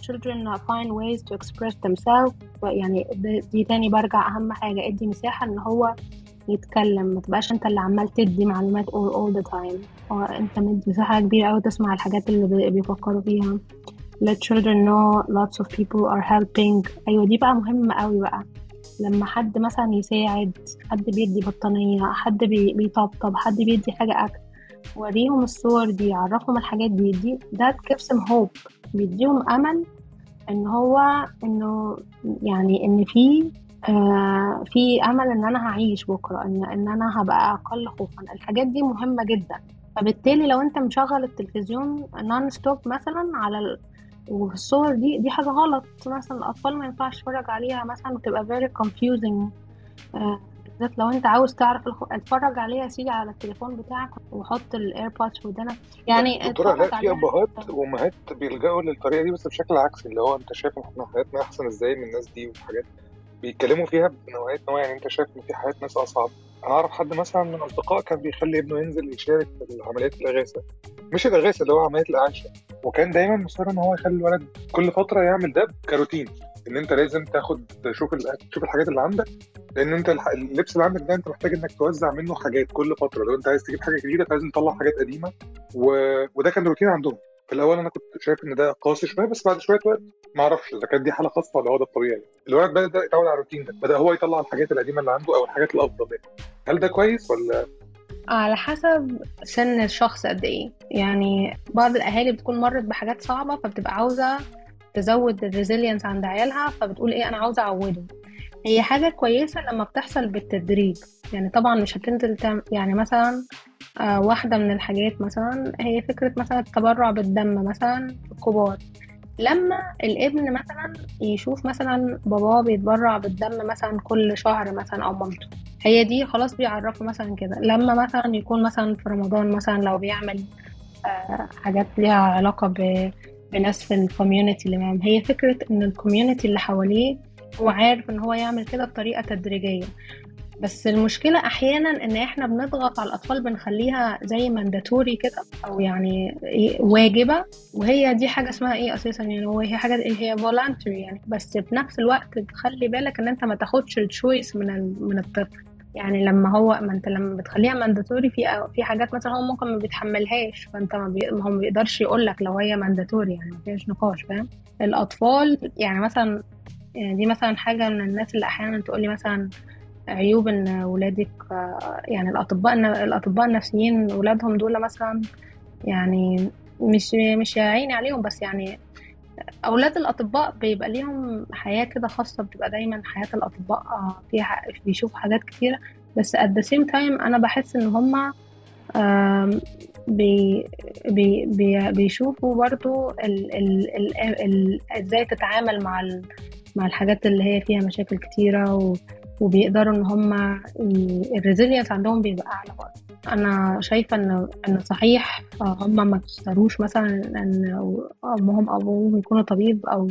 children find ways to express themselves. يعني دي تاني برجع أهم حاجة. ادي مساحة إن هو يتكلم ما تبقاش انت اللي عمال تدي معلومات all, all the time. هو انت مدي مساحة كبيرة أوي تسمع الحاجات اللي بيفكروا فيها. Let children know lots of people are helping. أيوة دي بقى مهمة أوي بقى. لما حد مثلا يساعد حد بيدي بطانية حد بيطبطب حد بيدي حاجة أكل وريهم الصور دي عرفهم الحاجات دي دي ده gives them hope. بيديهم أمل إن هو إنه يعني إن في آه في أمل إن أنا هعيش بكرة إن إن أنا هبقى أقل خوفا. الحاجات دي مهمة جدا. فبالتالي لو أنت مشغل التلفزيون non-stop مثلا على ال... وفي الصور دي دي حاجة غلط. مثلا الأطفال ما ينفعش تتفرج عليها مثلا وتبقى very confusing. آه بالذات لو أنت عاوز تعرف الخ... اتفرج عليها يا سيدي على التليفون بتاعك وحط الايربودز في ودنك يعني
لا في ابهات وأمهات بيلجأوا للطريقة دي بس بشكل عكسي اللي هو أنت شايف إن إحنا حياتنا أحسن إزاي من الناس دي وحاجات؟ بيتكلموا فيها بنوعية نوع يعني أنت شايف إن في حياة ناس أصعب. أنا أعرف حد مثلا من الأصدقاء كان بيخلي ابنه ينزل يشارك في عمليات الاغاثه مش الاغاثه اللي هو عمليات الإعاشة. وكان دايما مصر إن هو يخلي الولد كل فترة يعمل ده كروتين. إن أنت لازم تاخد تشوف تشوف الحاجات اللي عندك. لأن أنت اللبس اللي عندك ده أنت محتاج إنك توزع منه حاجات كل فترة. لو أنت عايز تجيب حاجة جديدة فلازم تطلع حاجات قديمة. و... وده كان روتين عندهم. في الأول أنا كنت شايف إن ده قاسي شوية بس بعد شوية وقت ما أعرفش إذا كانت دي حالة خاصة ولا هو ده الطبيعي. الولد بدا يتعود على الروتين ده بدأ هو يطلع الحاجات القديمة اللي عنده أو الحاجات الأفضل يعني. هل ده كويس ولا؟
على حسب سن الشخص قد إيه. يعني بعض الأهالي بتكون مرت بحاجات صعبة فبتبقى عاوزة تزود الريزيلينس عند عيالها فبتقول إيه أنا عاوزة أعوده. هي حاجة كويسة لما بتحصل بالتدريج. يعني طبعا مش هتنزل تعمل يعني مثلا آه واحدة من الحاجات مثلا هي فكرة مثلا التبرع بالدم مثلا الكبار. لما الابن مثلا يشوف مثلا باباه بيتبرع بالدم مثلا كل شهر مثلا أو مامته هي دي خلاص بيعرفه مثلا كده. لما مثلا يكون مثلا في رمضان مثلا لو بيعمل آه، حاجات ليها علاقة بناس في ال community اللي معاهم هي فكرة إن ال community اللي حواليه هو عارف إن هو يعمل كده بطريقة تدريجية. بس المشكلة أحيانا إن إحنا بنضغط على الأطفال بنخليها زي mandatory كده أو يعني إيه واجبة. وهي دي حاجة اسمها إيه أساسا؟ يعني هو هي حاجة هي voluntary يعني. بس في نفس الوقت تخلي بالك إن أنت ما تاخدش التشويس من من الطفل. يعني لما هو ما أنت لما بتخليها mandatory في في حاجات مثلا هو ممكن ما بيتحملهاش. فأنت ما, بي... ما هو ما بيقدرش يقول لك لو هي mandatory يعني ما فيش نقاش فاهم؟ الأطفال يعني مثلا يعني دي مثلا حاجة من الناس اللي أحيانا تقول لي مثلا عيوب إن ولادك يعني الأطباء الأطباء النفسيين ولادهم دول مثلا يعني مش مش عيني عليهم بس يعني أولاد الأطباء بيبقى ليهم حياة كده خاصة بتبقى دايما حياة الأطباء آه، فيها بيشوفوا حاجات كتيرة. بس at the same time أنا بحس إن هما بي بي بي بيشوفوا برضو ال ال ال ال إزاي تتعامل مع ال مع الحاجات اللي هي فيها مشاكل كتيرة و وبيقدروا إن هم ال resilience عندهم بيبقى أعلى برضه. أنا شايفة إن إن صحيح هم ما اختاروش مثلا إن أمهم أو أبوهم يكونوا طبيب أو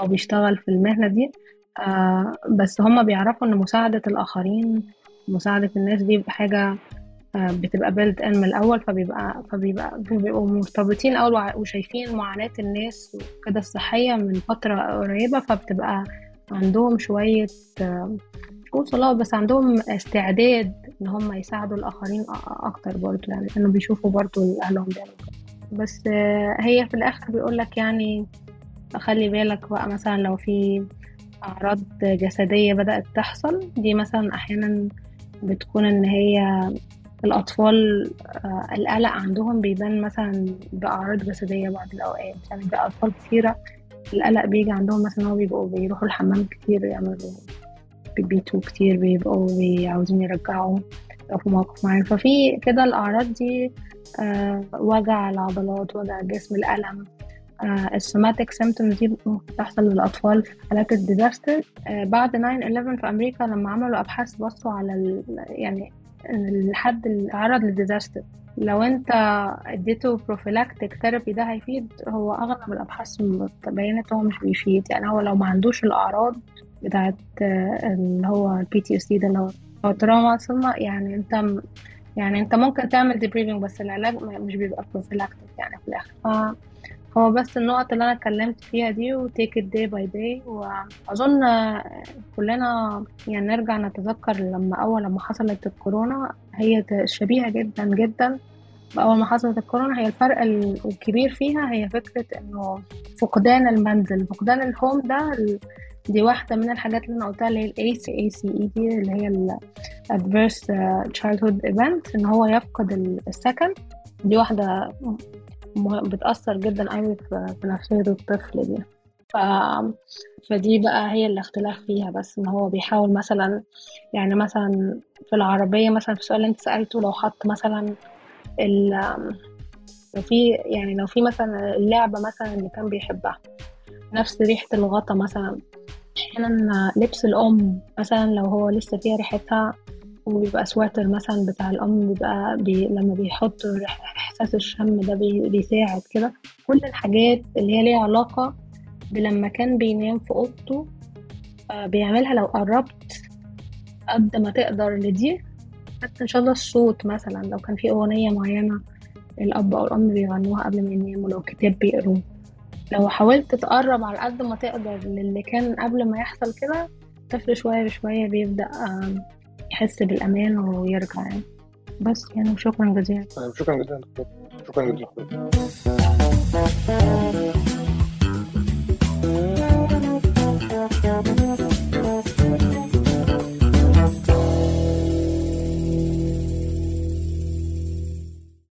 أو بيشتغل في المهنة دي آه، بس هم بيعرفوا إن مساعدة الآخرين مساعدة الناس دي بحاجة آه، بتبقى بيلد ان من الأول فبيبقى فبيبقى بيبقوا مرتبطين أول وشايفين معاناة الناس وكده الصحية من فترة قريبة فبتبقى عندهم شوية آه، مش صلاه بس عندهم استعداد إن هم يساعدوا الآخرين أكتر برضه يعني لأنه بيشوفوا برضه اهلهم بيعملوا بس آه، هي في الآخر بيقول لك يعني خلي بالك بقى مثلا لو في أعراض جسدية بدأت تحصل دي مثلا أحيانا بتكون إن هي الأطفال آه، القلق عندهم بيبان مثلا بأعراض جسدية بعض الأوقات يعني في أطفال كتيرة القلق بيجي عندهم مثلا هو بيبقوا بيروحوا الحمام كتير يعملوا بيبيتوا كتير بيبقوا بي- عاوزين يرجعوا في موقف معين ففي كده الأعراض دي آه، وجع العضلات وجع الجسم الألم ال somatic symptoms دي ممكن تحصل للأطفال في حالات ال disaster آه، بعد 9/11 في أمريكا لما عملوا أبحاث بصوا على. يعني الحد اللي تعرض لل disaster. لو انت اديته prophylactic therapy ده هيفيد هو أغلب الأبحاث بينت هو مش بيفيد. يعني هو لو ما عندوش الأعراض بتاعت آه، اللي هو ال PTSD ده اللي هو trauma صدمة يعني انت يعني انت ممكن تعمل debriefing بس العلاج مش بيبقى prophylactic يعني في الآخر. هو بس النقط اللي أنا اتكلمت فيها دي و take it day by day وأظن آه، كلنا يعني نرجع نتذكر لما أول لما حصلت الكورونا هي شبيهة جدا جدا. بأول ما حصلت الكورونا هي الفرق ال- الكبير فيها هي فكرة إنه فقدان المنزل. فقدان ال home ده دي واحدة من الحاجات اللي أنا قلتها اللي هي ال ACE دي اللي هي ال Adverse Childhood Event إن هو يفقد ال- السكن. دي واحدة بتأثر جدا في في نفسية الطفل دي. ف... فدي بقى هي الاختلاف فيها. بس إن هو بيحاول مثلا يعني مثلا في العربية مثلا في السؤال اللي أنت سألته لو حط مثلا ال... لو في يعني لو في مثلا اللعبة مثلا اللي كان بيحبها نفس ريحة الغطا مثلا أحيانا لبس الأم مثلا لو هو لسه فيها ريحتها وبيبقى سواتر مثلا بتاع الأم بيبقى بي لما بيحط إحساس الشم ده بي بيساعد كده. كل الحاجات اللي هي ليها علاقة بلما كان بينام في أوضته آه، بيعملها لو قربت قد ما تقدر لده حتى إن شاء الله الصوت مثلا لو كان في أغنية معينة الأب أو الأم بيغنوها قبل ما يناموا لو كتاب بيقروه لو حاولت تقرب على قد ما تقدر للي كان قبل ما يحصل كده الطفل شوية بشوية بيبدأ يحس بالأمان ويرجع يعني. بس يعني شكرا جزيلا.
شكرا جزيلا. شكرا جزيلا.